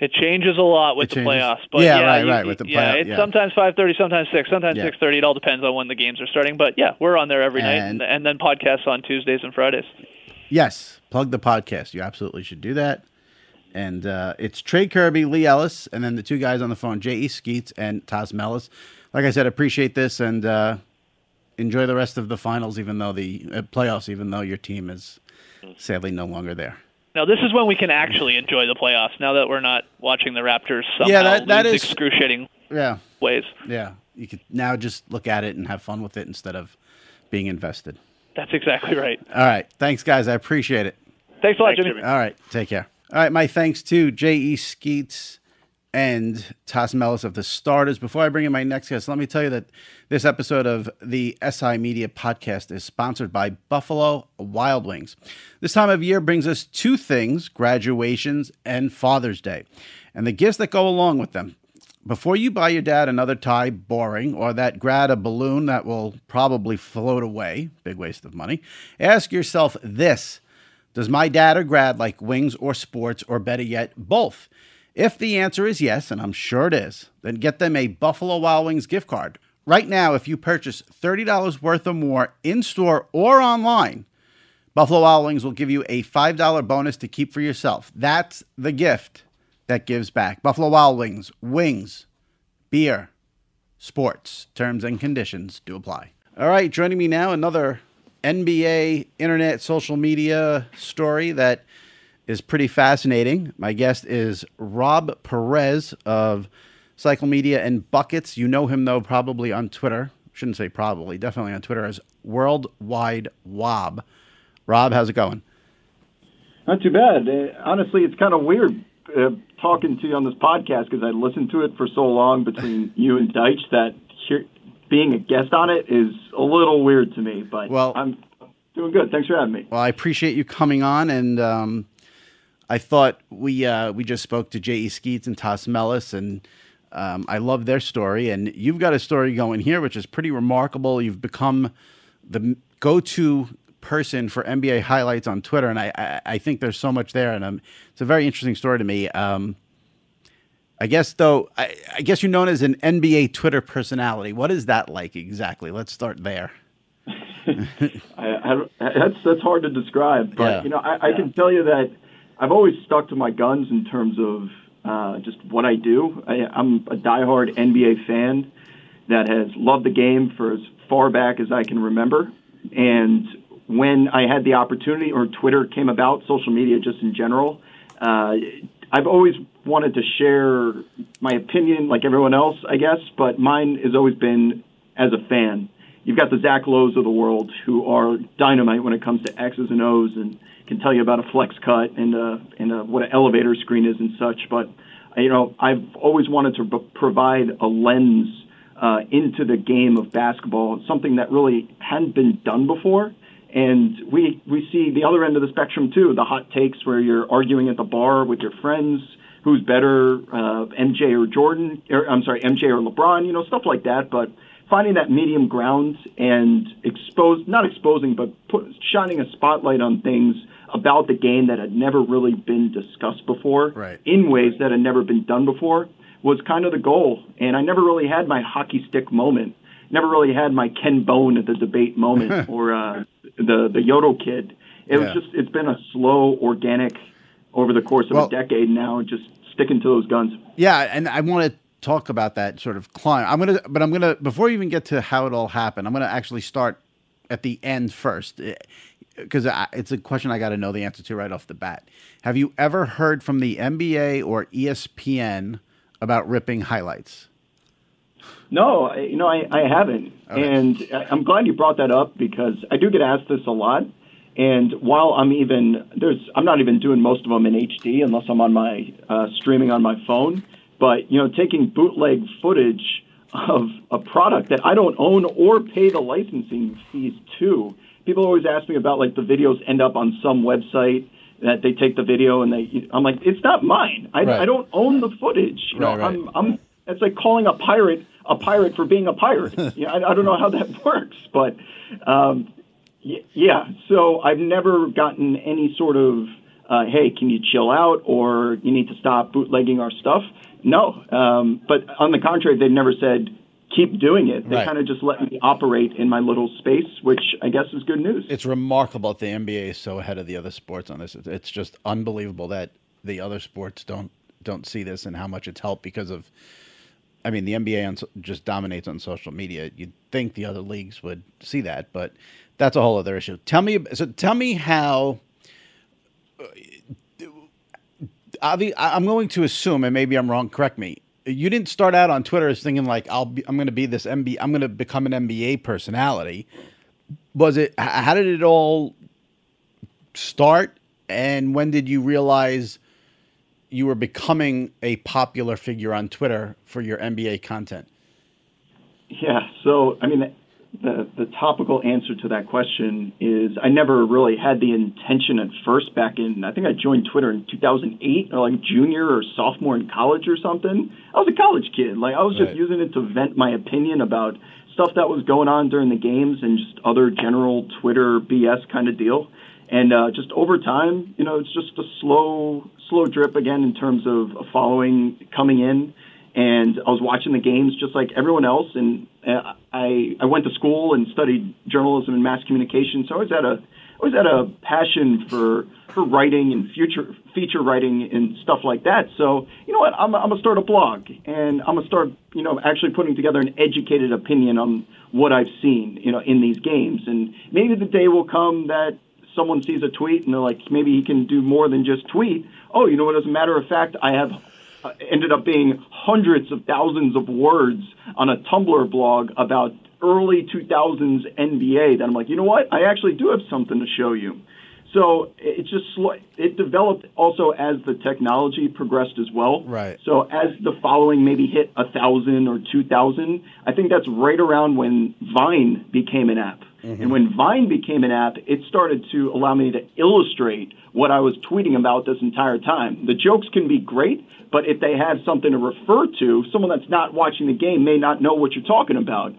It changes a lot with It the changes. playoffs, but Yeah, yeah, right, you- right, with the yeah, playoff- it's yeah. sometimes five thirty, sometimes six, sometimes Yeah. six thirty. It all depends on when the games are starting. But yeah, we're on there every night, And- and, and then podcasts on Tuesdays and Fridays. Yes, plug the podcast. You absolutely should do that. And uh, it's Trey Kirby, Leigh Ellis, and then the two guys on the phone, J.E. Skeets and Tas Melas. Like I said, appreciate this and uh, enjoy the rest of the finals, even though the uh, playoffs, even though your team is sadly no longer there. Now this is when we can actually enjoy the playoffs. Now that we're not watching the Raptors somehow Yeah, that- that lose is- excruciating Yeah, ways. yeah. You could now just look at it and have fun with it instead of being invested. That's exactly right. All right. Thanks, guys. I appreciate it. Thanks a lot, Thanks, Jimmy. Jimmy. All right. Take care. All right. My thanks to J.E. Skeets and Tas Melas of the Starters. Before I bring in my next guest, let me tell you that this episode of the SI Media podcast is sponsored by Buffalo Wild Wings. This time of year brings us two things graduations and Father's Day, and the gifts that go along with them. Before you buy your dad another tie, boring, or that grad a balloon that will probably float away, big waste of money, ask yourself this Does my dad or grad like wings or sports, or better yet, both? If the answer is yes, and I'm sure it is, then get them a Buffalo Wild Wings gift card. Right now, if you purchase $30 worth or more in store or online, Buffalo Wild Wings will give you a $5 bonus to keep for yourself. That's the gift that gives back. Buffalo Wild Wings, wings, beer, sports. Terms and conditions do apply. All right, joining me now, another NBA internet social media story that is pretty fascinating. My guest is Rob Perez of Cycle Media and Buckets. You know him, though, probably on Twitter. Shouldn't say probably, definitely on Twitter as Worldwide Wob. Rob, how's it going? Not too bad. Uh, honestly, it's kind of weird uh, talking to you on this podcast because I listened to it for so long between (laughs) you and Deitsch that here, being a guest on it is a little weird to me. But Well- I'm doing good. Thanks for having me. Well, I appreciate you coming on, and um, I thought we uh, we just spoke to J.E. Skeets and Tas Melas, and um, I love their story. And you've got a story going here, which is pretty remarkable. You've become the go-to person for NBA highlights on Twitter, and I, I, I think there's so much there, and um, it's a very interesting story to me. Um, I guess though, I, I guess you're known as an NBA Twitter personality. What is that like exactly? Let's start there. (laughs) I, I, that's that's hard to describe, but Yeah. you know, I, I can tell you that I've always stuck to my guns in terms of uh, just what I do. I, I'm a diehard NBA fan that has loved the game for as far back as I can remember, and when I had the opportunity, or Twitter came about, social media just in general, uh, I've always wanted to share my opinion, like everyone else, I guess, but mine has always been as a fan you've got the Zach Lowe's of the world who are dynamite when it comes to X's and O's and can tell you about a flex cut and uh, and uh, what an elevator screen is and such. But you know, I've always wanted to b- provide a lens uh, into the game of basketball, something that really hadn't been done before. And we we see the other end of the spectrum too, the hot takes where you're arguing at the bar with your friends. Who's better, uh, MJ or Jordan? Or, I'm sorry, MJ or LeBron? You know, stuff like that. But finding that medium ground and expose not exposing but put, shining a spotlight on things about the game that had never really been discussed before Right. in ways that had never been done before was kind of the goal and i never really had my hockey stick moment never really had my ken bone at the debate moment (laughs) or uh, the the yodel kid it Yeah. was just it's been a slow organic over the course of Well- a decade now just sticking to those guns Yeah, and I want to talk about that sort of climb. I'm gonna, but I'm gonna before we even get to how it all happened, I'm gonna actually start at the end first because it's a question I got to know the answer to right off the bat. Have you ever heard from the NBA or ESPN about ripping highlights? No, you know, I, I haven't. Okay. And I'm glad you brought that up because I do get asked this a lot. And while I'm even there's, I'm not even doing most of them in HD unless I'm on my uh, streaming on my phone. But you know, taking bootleg footage of a product that I don't own or pay the licensing fees to. People always ask me about like the videos end up on some website that they take the video and they. I'm like, it's not mine. I, right. I don't own the footage. You know, right, right. I'm, I'm. It's like calling a pirate a pirate for being a pirate. (laughs) you know, I, I don't know how that (laughs) works, but um, yeah. So I've never gotten any sort of uh, hey, can you chill out or you need to stop bootlegging our stuff. No, um, but on the contrary, they've never said keep doing it. They right. kind of just let me operate in my little space, which I guess is good news. It's remarkable that the NBA is so ahead of the other sports on this. It's just unbelievable that the other sports don't don't see this and how much it's helped because of. I mean, the NBA on, just dominates on social media. You'd think the other leagues would see that, but that's a whole other issue. Tell me, so tell me how uh, I'm going to assume, and maybe I'm wrong. Correct me. You didn't start out on Twitter as thinking like I'll be, I'm going to be this MB, I'm going to become an NBA personality. Was it? How did it all start? And when did you realize you were becoming a popular figure on Twitter for your NBA content? Yeah. So I mean, the, the topical answer to that question is I never really had the intention at first back in, I think I joined Twitter in 2008 or like junior or sophomore in college or something. I was a college kid. Like I was just right. using it to vent my opinion about stuff that was going on during the games and just other general Twitter BS kind of deal. And uh, just over time, you know, it's just a slow, slow drip again in terms of following coming in and I was watching the games just like everyone else. And uh, I I went to school and studied journalism and mass communication, so I was at a I was at a passion for for writing and future feature writing and stuff like that. So you know what, I'm I'm gonna start a blog and I'm gonna start you know actually putting together an educated opinion on what I've seen you know in these games. And maybe the day will come that someone sees a tweet and they're like, maybe he can do more than just tweet. Oh, you know what? As a matter of fact, I have Uh, ended up being hundreds of thousands of words on a Tumblr blog about early 2000s NBA that I'm like, you know what? I actually do have something to show you. So it just it developed also as the technology progressed as well. Right. So as the following maybe hit a thousand or two thousand, I think that's right around when Vine became an app. Mm-hmm. And when Vine became an app, it started to allow me to illustrate what I was tweeting about this entire time. The jokes can be great, but if they have something to refer to, someone that's not watching the game may not know what you're talking about.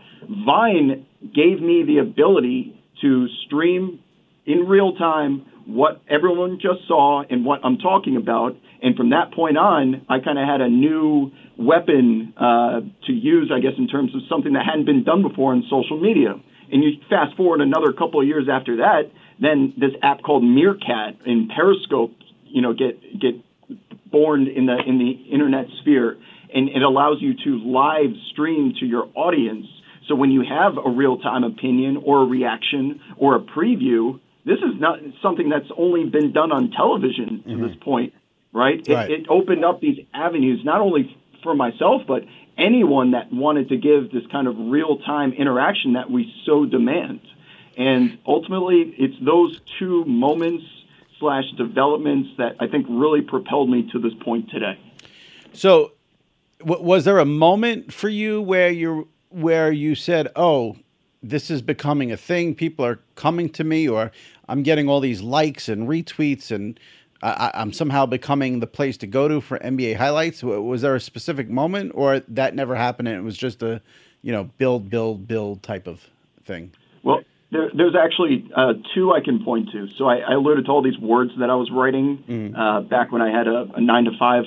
Vine gave me the ability to stream in real time what everyone just saw and what I'm talking about. And from that point on, I kind of had a new weapon uh, to use, I guess, in terms of something that hadn't been done before in social media. And you fast forward another couple of years after that, then this app called Meerkat and Periscope, you know, get get born in the in the internet sphere, and it allows you to live stream to your audience. So when you have a real time opinion or a reaction or a preview, this is not something that's only been done on television to mm-hmm. this point, right? right. It, it opened up these avenues not only for myself but anyone that wanted to give this kind of real time interaction that we so demand. And ultimately, it's those two moments slash developments that I think really propelled me to this point today. So, w- was there a moment for you where you where you said, "Oh, this is becoming a thing. People are coming to me, or I'm getting all these likes and retweets, and I, am somehow becoming the place to go to for NBA highlights." Was there a specific moment, or that never happened, and it was just a, you know, build, build, build type of thing? Well, there, there's actually uh, two I can point to. So I, I, alluded to all these words that I was writing mm. uh, back when I had a, a, nine to five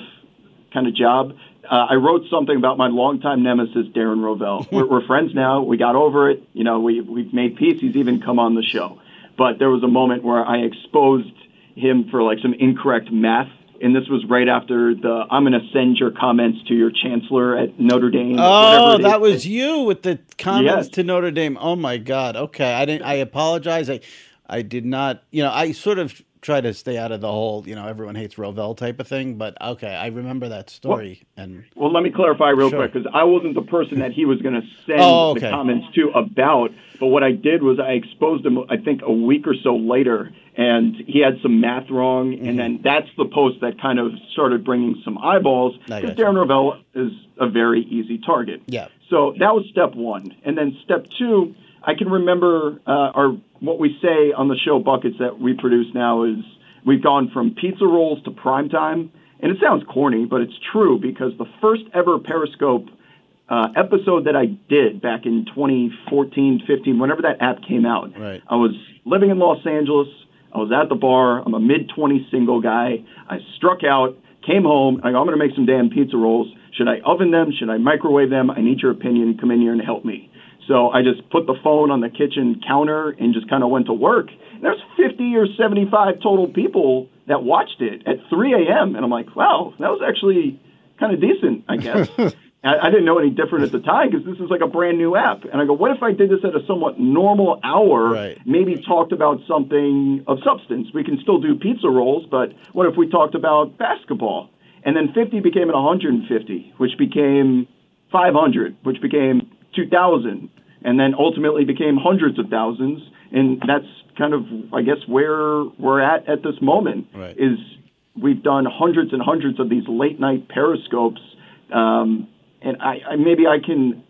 kind of job. Uh, I wrote something about my longtime nemesis, Darren Rovell. (laughs) we're, we're, friends now. We got over it. You know, we, we've made peace. He's even come on the show. But there was a moment where I exposed him for like some incorrect math and this was right after the I'm going to send your comments to your chancellor at Notre Dame. Oh, that was you with the comments yes. to Notre Dame. Oh my God. Okay, I didn't. I apologize. I I did not. You know, I sort of try to stay out of the whole, you know, everyone hates Rovell type of thing. But okay, I remember that story. Well, and well, let me clarify real sure. quick because I wasn't the person that he was going to send oh, okay. the comments to about. But what I did was I exposed him. I think a week or so later, and he had some math wrong, mm-hmm. and then that's the post that kind of started bringing some eyeballs because Darren Rovell is a very easy target. Yeah. So that was step one, and then step two. I can remember uh, our what we say on the show buckets that we produce now is we've gone from pizza rolls to prime time, and it sounds corny, but it's true because the first ever Periscope uh, episode that I did back in 2014, 15, whenever that app came out, right. I was living in Los Angeles. I was at the bar. I'm a mid 20 single guy. I struck out, came home. I go, I'm going to make some damn pizza rolls. Should I oven them? Should I microwave them? I need your opinion. Come in here and help me. So I just put the phone on the kitchen counter and just kind of went to work. And There's 50 or 75 total people that watched it at 3 a.m. And I'm like, wow, that was actually kind of decent, I guess. (laughs) I, didn't know any different at the time because this is like a brand new app. And I go, what if I did this at a somewhat normal hour? Right. Maybe talked about something of substance. We can still do pizza rolls, but what if we talked about basketball? And then 50 became an 150, which became 500, which became 2,000, and then ultimately became hundreds of thousands. And that's kind of, I guess, where we're at at this moment. Right. Is we've done hundreds and hundreds of these late night periscopes, um, and I, I maybe I can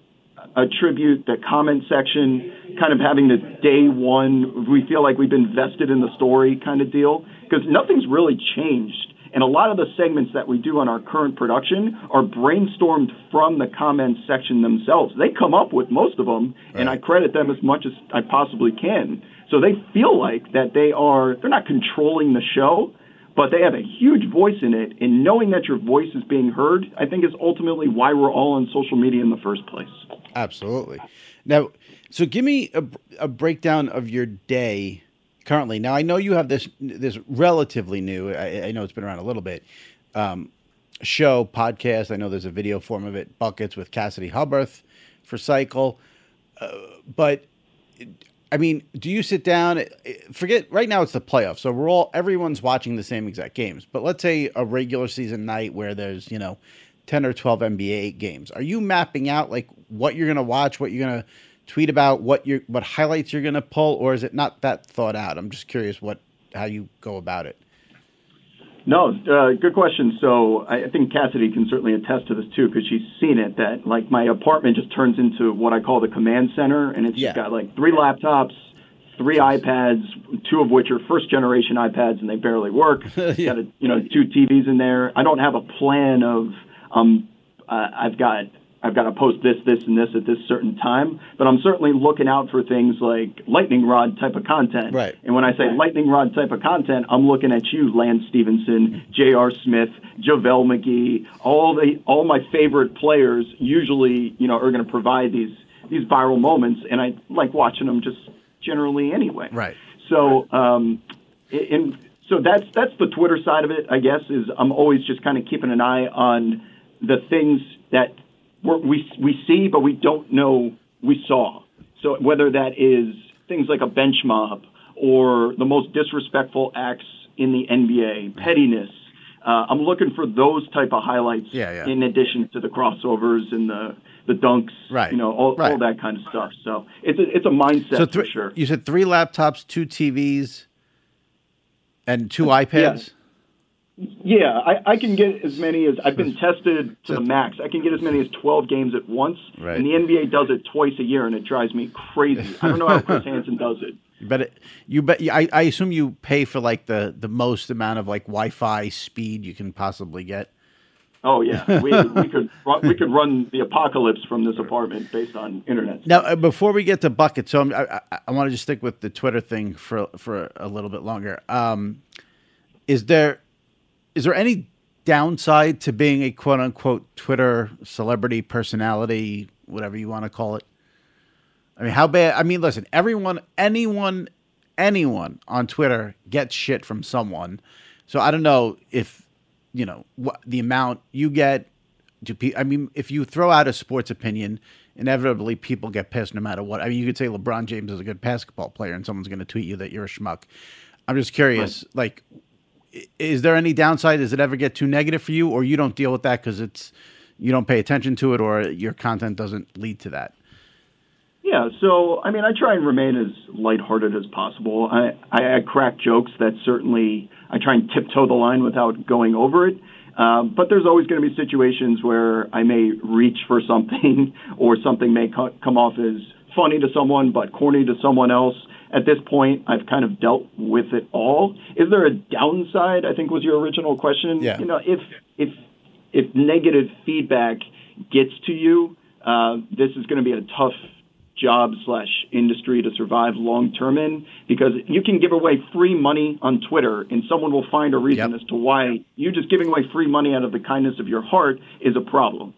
attribute the comment section kind of having the day one we feel like we've been vested in the story kind of deal because nothing's really changed and a lot of the segments that we do on our current production are brainstormed from the comments section themselves. They come up with most of them, right. and I credit them as much as I possibly can. So they feel like that they are, they're not controlling the show, but they have a huge voice in it. And knowing that your voice is being heard, I think is ultimately why we're all on social media in the first place. Absolutely. Now, so give me a, a breakdown of your day currently. Now I know you have this this relatively new. I, I know it's been around a little bit. Um, show podcast. I know there's a video form of it. Buckets with Cassidy Hubbarth for Cycle, uh, but. I mean, do you sit down? Forget right now. It's the playoffs, so we're all everyone's watching the same exact games. But let's say a regular season night where there's you know ten or twelve NBA games. Are you mapping out like what you're gonna watch, what you're gonna tweet about what you what highlights you're going to pull, or is it not that thought out? I'm just curious what how you go about it. No, uh, good question. So I think Cassidy can certainly attest to this too because she's seen it. That like my apartment just turns into what I call the command center, and it's yeah. just got like three laptops, three iPads, two of which are first generation iPads and they barely work. (laughs) yeah. Got a, you know two TVs in there. I don't have a plan of um uh, I've got I've got to post this, this, and this at this certain time. But I'm certainly looking out for things like lightning rod type of content. Right. And when I say lightning rod type of content, I'm looking at you, Lance Stephenson, J.R. Smith, JaVale McGee, all the all my favorite players. Usually, you know, are going to provide these these viral moments, and I like watching them just generally anyway. Right. So, um, in so that's that's the Twitter side of it. I guess is I'm always just kind of keeping an eye on the things that we we see, but we don't know we saw. So whether that is things like a bench mob or the most disrespectful acts in the NBA, pettiness. Uh, I'm looking for those type of highlights. Yeah, yeah. In addition to the crossovers and the the dunks, right? You know, all, right. all that kind of stuff. So it's a, it's a mindset so for sure. You said three laptops, two TVs, and two iPads. Yeah. Yeah, I, I can get as many as I've been tested to the max. I can get as many as twelve games at once, right. and the NBA does it twice a year, and it drives me crazy. I don't know how Chris (laughs) Hansen does it. Bet it. You bet. I, I assume you pay for like the the most amount of like Wi-Fi speed you can possibly get. Oh yeah, (laughs) we, we could we could run the apocalypse from this apartment based on internet. Now, uh, before we get to buckets, so I'm, i I, I want to just stick with the Twitter thing for for a little bit longer. Um, is there is there any downside to being a quote unquote Twitter celebrity personality, whatever you want to call it? I mean, how bad? I mean, listen, everyone, anyone, anyone on Twitter gets shit from someone. So I don't know if, you know, what the amount you get. Do pe- I mean, if you throw out a sports opinion, inevitably people get pissed no matter what. I mean, you could say LeBron James is a good basketball player and someone's going to tweet you that you're a schmuck. I'm just curious, right. like, is there any downside? Does it ever get too negative for you, or you don't deal with that because it's you don't pay attention to it, or your content doesn't lead to that? Yeah, so I mean, I try and remain as lighthearted as possible. I, I, crack jokes that certainly I try and tiptoe the line without going over it. Um, but there's always going to be situations where I may reach for something, (laughs) or something may co- come off as funny to someone but corny to someone else at this point, I've kind of dealt with it all. Is there a downside? I think was your original question. Yeah. You know, if if if negative feedback gets to you, uh, this is going to be a tough job slash industry to survive long term in because you can give away free money on Twitter and someone will find a reason yep. as to why you just giving away free money out of the kindness of your heart is a problem.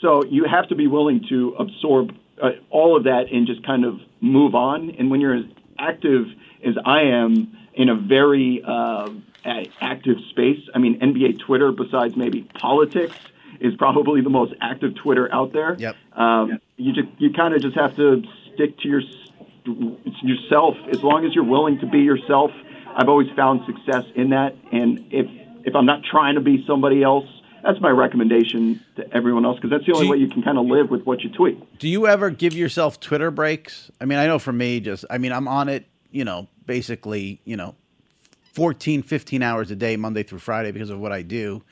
So you have to be willing to absorb uh, all of that and just kind of move on. And when you're active as I am in a very uh, active space. I mean, NBA Twitter, besides maybe politics, is probably the most active Twitter out there. Yep. Um, yep. You just you kind of just have to stick to your yourself as long as you're willing to be yourself. I've always found success in that, and if if I'm not trying to be somebody else, that's my recommendation to everyone else because that's the only you, way you can kind of live with what you tweet. Do you ever give yourself Twitter breaks? I mean, I know for me, just I mean, I'm on it, you know, basically, you know, 14, 15 hours a day, Monday through Friday, because of what I do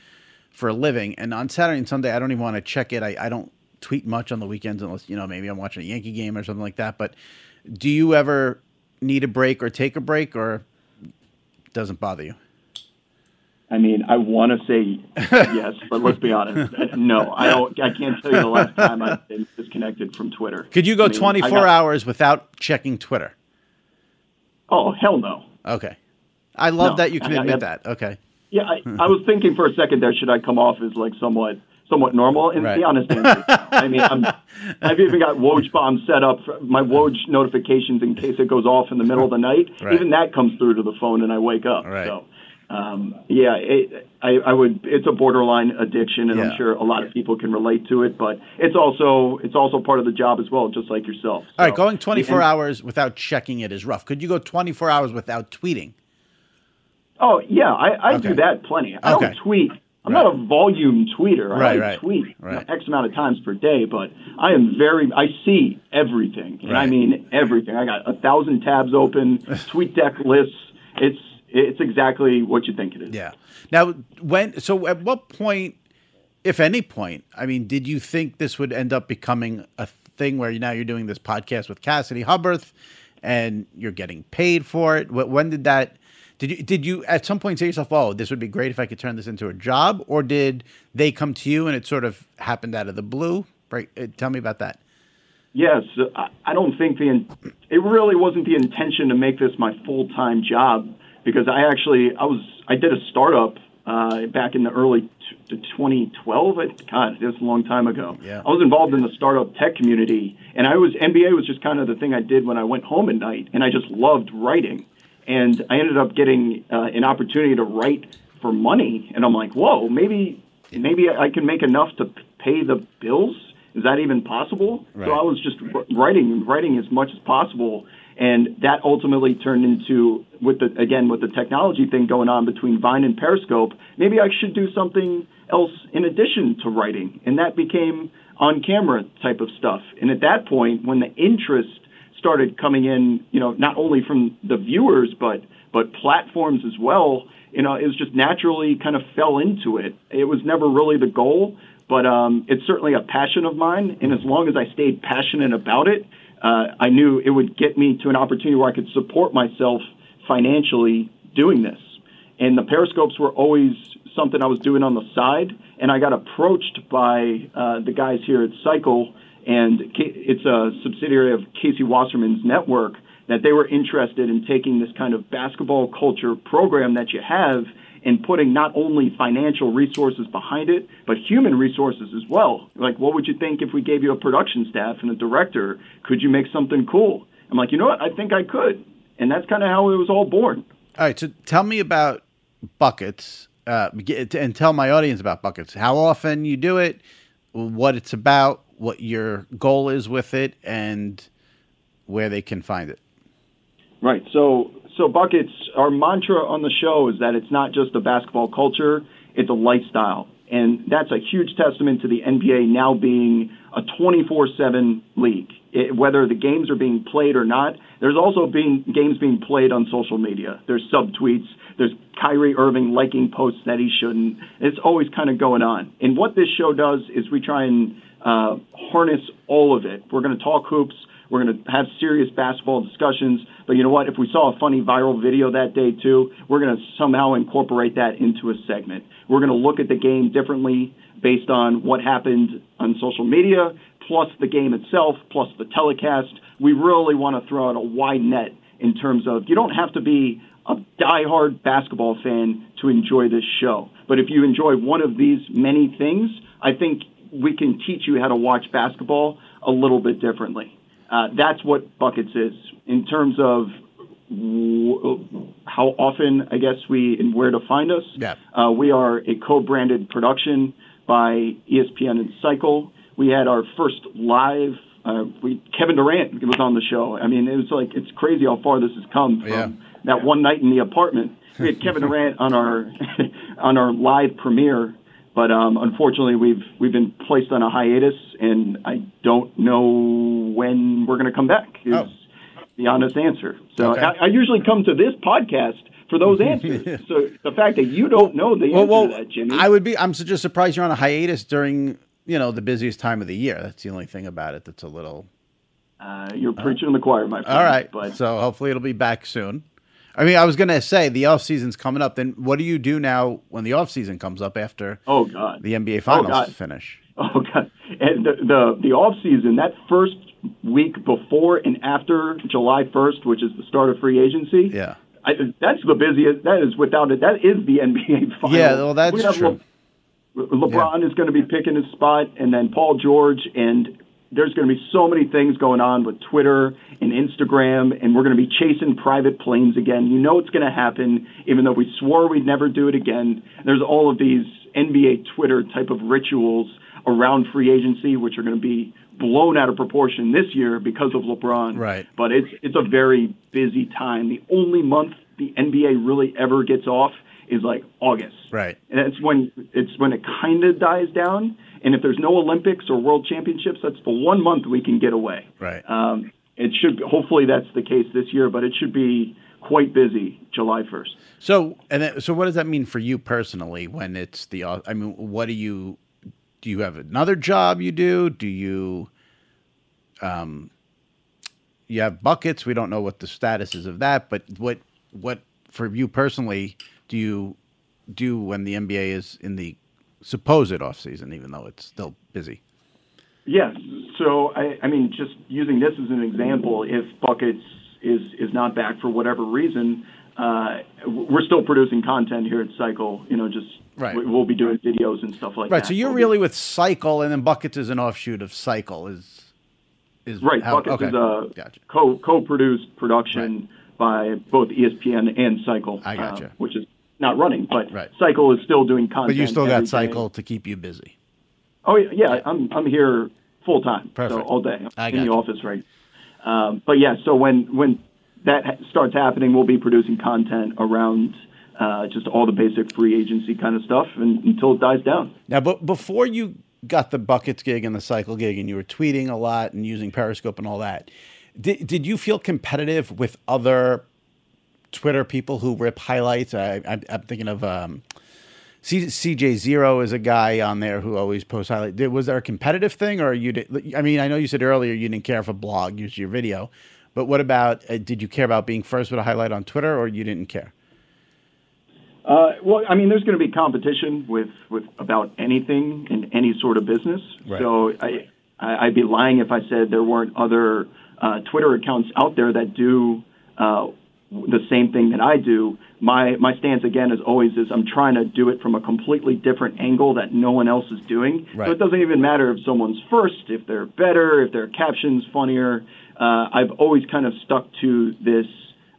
for a living. And on Saturday and Sunday, I don't even want to check it. I, I don't tweet much on the weekends unless, you know, maybe I'm watching a Yankee game or something like that. But do you ever need a break or take a break or doesn't bother you? I mean, I want to say yes, but let's be honest. (laughs) No, I don't. I can't tell you the last time I've been disconnected from Twitter. Could you go I mean, 24 got, hours without checking Twitter? Oh hell no. Okay, I love no, that you can I, admit I, that. Okay. Yeah, I, I was thinking for a second there. Should I come off as like somewhat somewhat normal? And right. the honest answer, I mean, I'm, I've even got Woj bomb set up for my Woj notifications in case it goes off in the middle of the night. Right. Even that comes through to the phone, and I wake up. Right. So um, yeah, it, I, I would. It's a borderline addiction, and yeah. I'm sure a lot of people can relate to it. But it's also it's also part of the job as well, just like yourself. So, All right, going 24 and, hours without checking it is rough. Could you go 24 hours without tweeting? Oh yeah, I, I okay. do that plenty. I okay. don't tweet. I'm right. not a volume tweeter. Right, I right, tweet right. X amount of times per day, but I am very. I see everything, and I mean everything. I got a thousand tabs open, (laughs) tweet deck lists. It's it's exactly what you think it is. Yeah. Now, when so at what point, if any point, I mean, did you think this would end up becoming a thing where now you're doing this podcast with Cassidy Hubbarth and you're getting paid for it? When did that? Did you did you at some point say to yourself, "Oh, this would be great if I could turn this into a job," or did they come to you and it sort of happened out of the blue? Right? Uh, tell me about that. Yes, I don't think the it really wasn't the intention to make this my full time job because I actually I was I did a startup uh, back in the early t- 2012. God, it was a long time ago. Yeah. I was involved in the startup tech community, and I was NBA was just kind of the thing I did when I went home at night, and I just loved writing. And I ended up getting uh, an opportunity to write for money, and I'm like, whoa, maybe maybe I can make enough to pay the bills. Is that even possible? Right. So I was just writing, writing as much as possible, and that ultimately turned into with the again with the technology thing going on between Vine and Periscope, maybe I should do something else in addition to writing, and that became on camera type of stuff. And at that point, when the interest started coming in, you know, not only from the viewers but but platforms as well, you know, it was just naturally kind of fell into it. It was never really the goal, but um, it's certainly a passion of mine. And as long as I stayed passionate about it, uh, I knew it would get me to an opportunity where I could support myself financially doing this. And the periscopes were always something I was doing on the side. And I got approached by uh, the guys here at Cycle, and it's a subsidiary of Casey Wasserman's network, that they were interested in taking this kind of basketball culture program that you have and putting not only financial resources behind it, but human resources as well. Like, what would you think if we gave you a production staff and a director? Could you make something cool? I'm like, you know what? I think I could and that's kind of how it was all born. All right, so tell me about buckets, uh, and tell my audience about buckets. How often you do it, what it's about, what your goal is with it, and where they can find it. Right. So, so buckets. Our mantra on the show is that it's not just a basketball culture; it's a lifestyle, and that's a huge testament to the NBA now being a 24/7 league. It, whether the games are being played or not, there's also being games being played on social media. There's subtweets. There's Kyrie Irving liking posts that he shouldn't. It's always kind of going on. And what this show does is we try and uh, harness all of it. We're going to talk hoops. We're going to have serious basketball discussions. But you know what? If we saw a funny viral video that day too, we're going to somehow incorporate that into a segment. We're going to look at the game differently based on what happened on social media, plus the game itself, plus the telecast. We really want to throw out a wide net in terms of you don't have to be a diehard basketball fan to enjoy this show. But if you enjoy one of these many things, I think we can teach you how to watch basketball a little bit differently. Uh, that's what Buckets is. In terms of w- how often, I guess, we and where to find us, Yeah. uh, we are a co-branded production by ESPN and Cycle. We had our first live. Uh, we Kevin Durant was on the show. I mean, it was like it's crazy how far this has come from Yeah. that one night in the apartment. We had Kevin (laughs) Durant on our (laughs) on our live premiere, but um, unfortunately we've we've been placed on a hiatus, and I don't know when we're going to come back. Is Oh. the honest answer. So Okay. I, I usually come to this podcast for those answers. (laughs) so the fact that you don't know the Well, answer well, to that, Jimmy, I would be. I'm just surprised you're on a hiatus during you know the busiest time of the year. That's the only thing about it that's a little. uh, you're preaching in the choir, my friend. All right, but so hopefully it'll be back soon. I mean, I was gonna say the off season's coming up. Then what do you do now when the off season comes up after oh god, the NBA oh, finals God. finish? (laughs) Oh god! And the the, the off season, that first week before and after July first, which is the start of free agency. Yeah. I, that's the busiest. That is without it. That is the NBA (laughs) final. Yeah, well, that's true. Le- LeBron is going to be picking his spot, and then Paul George, and there's going to be so many things going on with Twitter and Instagram, and we're going to be chasing private planes again. You know it's going to happen, even though we swore we'd never do it again. There's all of these NBA Twitter type of rituals around free agency, which are going to be blown out of proportion this year because of LeBron. Right. But it's it's a very busy time. The only month the NBA really ever gets off is like August. Right. And it's when it's when it kind of dies down. And if there's no Olympics or World Championships, that's the one month we can get away. Right. Um, it should hopefully that's the case this year, but it should be quite busy July 1st. So and then, so what does that mean for you personally when it's the? I mean, what do you do? You have another job you do? Do you? Um, you have buckets. We don't know what the status is of that, but what what for you personally do you do when the NBA is in the supposed off season, even though it's still busy? Yes. So I, I mean, just using this as an example, if Buckets is is not back for whatever reason, uh, we're still producing content here at Cycle. You know, just Right. we- we'll be doing videos and stuff like Right. that. Right. So you're really with Cycle, and then buckets is an offshoot of Cycle. Is is Right, how- Buckets okay. is a Gotcha. co co-produced production by both ESPN and Cycle. I gotcha. uh, which is not running, but Right. Cycle is still doing content. But you still got day. Cycle to keep you busy. Oh yeah, yeah, I'm I'm here full time, so all day I in the gotcha. office, right? Um, but yeah, so when when that starts happening, we'll be producing content around uh, just all the basic free agency kind of stuff, and, until it dies down. Now, but before you got the buckets gig and the cycle gig, and you were tweeting a lot and using Periscope and all that, did did you feel competitive with other Twitter people who rip highlights? I, I'm thinking of um, C, CJ Zero is a guy on there who always posts highlights. Was there a competitive thing, or you? Did, I mean, I know you said earlier you didn't care if a blog used your video, but what about? Uh, did you care about being first with a highlight on Twitter, or you didn't care? Uh, well, I mean, there's going to be competition with, with about anything in any sort of business. Right. So I, I, I'd be lying if I said there weren't other uh, Twitter accounts out there that do uh, the same thing that I do. My my stance again is always is I'm trying to do it from a completely different angle that no one else is doing. Right. So it doesn't even matter if someone's first, if they're better, if their caption's funnier. Uh, I've always kind of stuck to this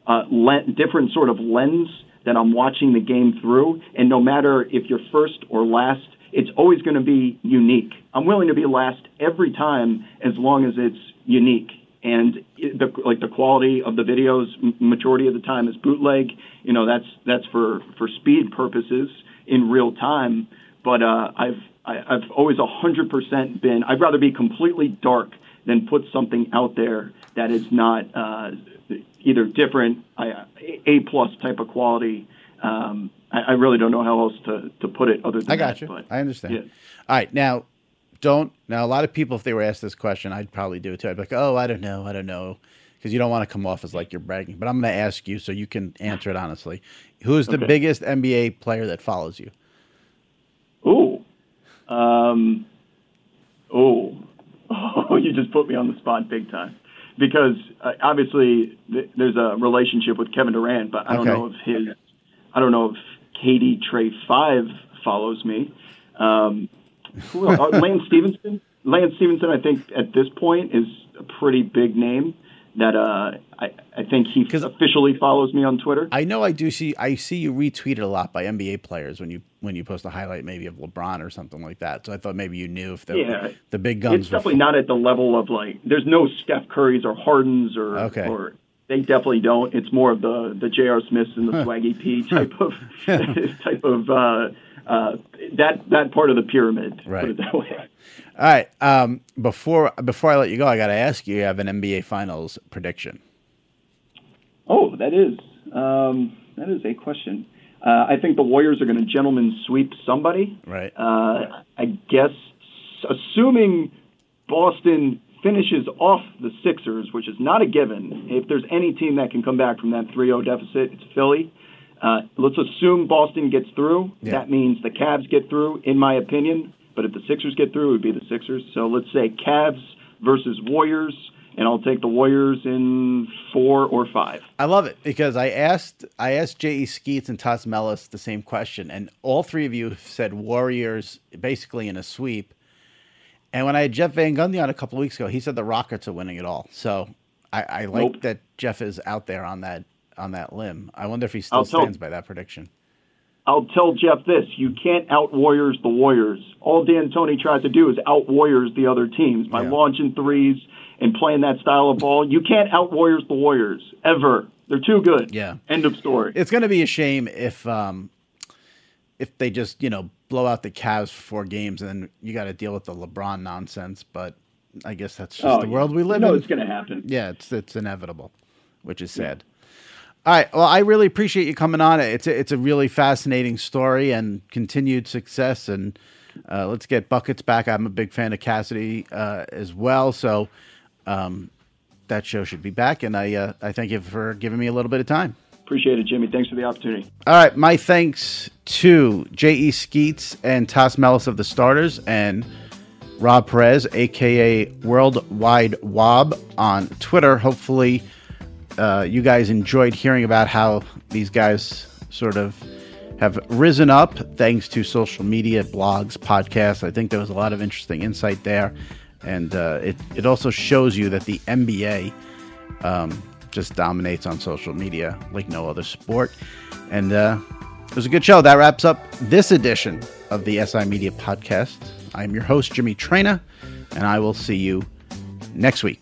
uh, len- different sort of lens that I'm watching the game through. And no matter if you're first or last, it's always going to be unique. I'm willing to be last every time as long as it's unique. And the like the quality of the videos majority of the time is bootleg. You know, that's that's for for speed purposes in real time. But uh, I've I, have i have always 100% been. I'd rather be completely dark than put something out there that is not uh, either different, A plus type of quality. Um, I, I, really don't know how else to, to put it other than I got that, you. But, I understand. Yeah. All right, now don't now a lot of people if they were asked this question, I'd probably do it too. I'd be like, oh, I don't know, I don't know, because you don't want to come off as like you're bragging. But I'm going to ask you so you can answer it honestly. Who is the Okay. biggest NBA player that follows you? Ooh. Um, oh. Oh, (laughs) you just put me on the spot big time. Because uh, obviously th- there's a relationship with Kevin Durant, but I don't Okay. know if his, I don't know if KD Trey Five follows me. Um, who else? Uh, Lance Stephenson. Lance Stephenson, I think at this point is a pretty big name. That uh, I, I think he officially follows me on Twitter. I know I do see I see you retweeted a lot by NBA players when you when you post a highlight maybe of LeBron or something like that. So I thought maybe you knew if the Yeah. the big guns It's were definitely not at the level of like. There's no Steph Currys or Hardens or Okay. or they definitely don't. It's more of the the J.R. Smiths and the Swaggy P (laughs) type of (laughs) type of uh, uh, that that part of the pyramid. Right. Put it that way. All right. Um, before before I let you go, I got to ask you. You have an NBA Finals prediction. Oh, that is um, that is a question. Uh, I think the Warriors are going to gentlemen sweep somebody. Right. Uh, I guess, assuming Boston finishes off the Sixers, which is not a given. If there's any team that can come back from that 3-0 deficit, it's Philly. Uh, let's assume Boston gets through. Yeah. That means the Cavs get through, in my opinion. But if the Sixers get through, it would be the Sixers. So let's say Cavs versus Warriors, and I'll take the Warriors in four or five. I love it because I asked I asked J.E. Skeets and Tas Melas the same question, and all three of you said Warriors basically in a sweep. And when I had Jeff Van Gundy on a couple of weeks ago, he said the Rockets are winning it all. So I, I like Nope. that Jeff is out there on that on that limb. I wonder if he still I'll tell- stands by that prediction. I'll tell Jeff this: you can't out Warriors the Warriors. All D'Antoni tries to do is out Warriors the other teams by Yeah. launching threes and playing that style of ball. You can't out Warriors the Warriors ever. They're too good. Yeah. End of story. It's going to be a shame if um if they just you know blow out the Cavs for four games and then you got to deal with the LeBron nonsense. But I guess that's just Oh, the yeah. world we live You know in. it's going to happen. Yeah, it's it's inevitable, which is sad. All right. Well, I really appreciate you coming on. It's a, it's a really fascinating story and continued success. And uh, let's get buckets back. I'm a big fan of Cassidy uh, as well. So um, that show should be back. And I uh, I thank you for giving me a little bit of time. Appreciate it, Jimmy. Thanks for the opportunity. All right, my thanks to J.E. Skeets and Tas Melas of the Starters and Rob Perez, aka Worldwide Wob, on Twitter. Hopefully, uh, you guys enjoyed hearing about how these guys sort of have risen up thanks to social media, blogs, podcasts. I think there was a lot of interesting insight there. And uh, it, it also shows you that the NBA um, just dominates on social media like no other sport. And uh, it was a good show. That wraps up this edition of the SI Media Podcast. I'm your host, Jimmy Traina, and I will see you next week.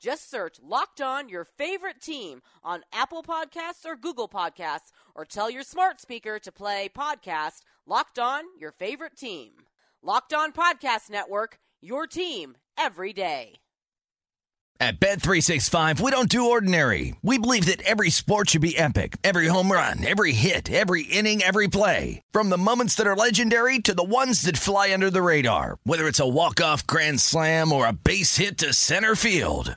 Just search Locked On your favorite team on Apple Podcasts or Google Podcasts, or tell your smart speaker to play podcast Locked On your favorite team. Locked On Podcast Network, your team every day. At Bet365, we don't do ordinary. We believe that every sport should be epic. Every home run, every hit, every inning, every play. From the moments that are legendary to the ones that fly under the radar. Whether it's a walk-off grand slam or a base hit to center field.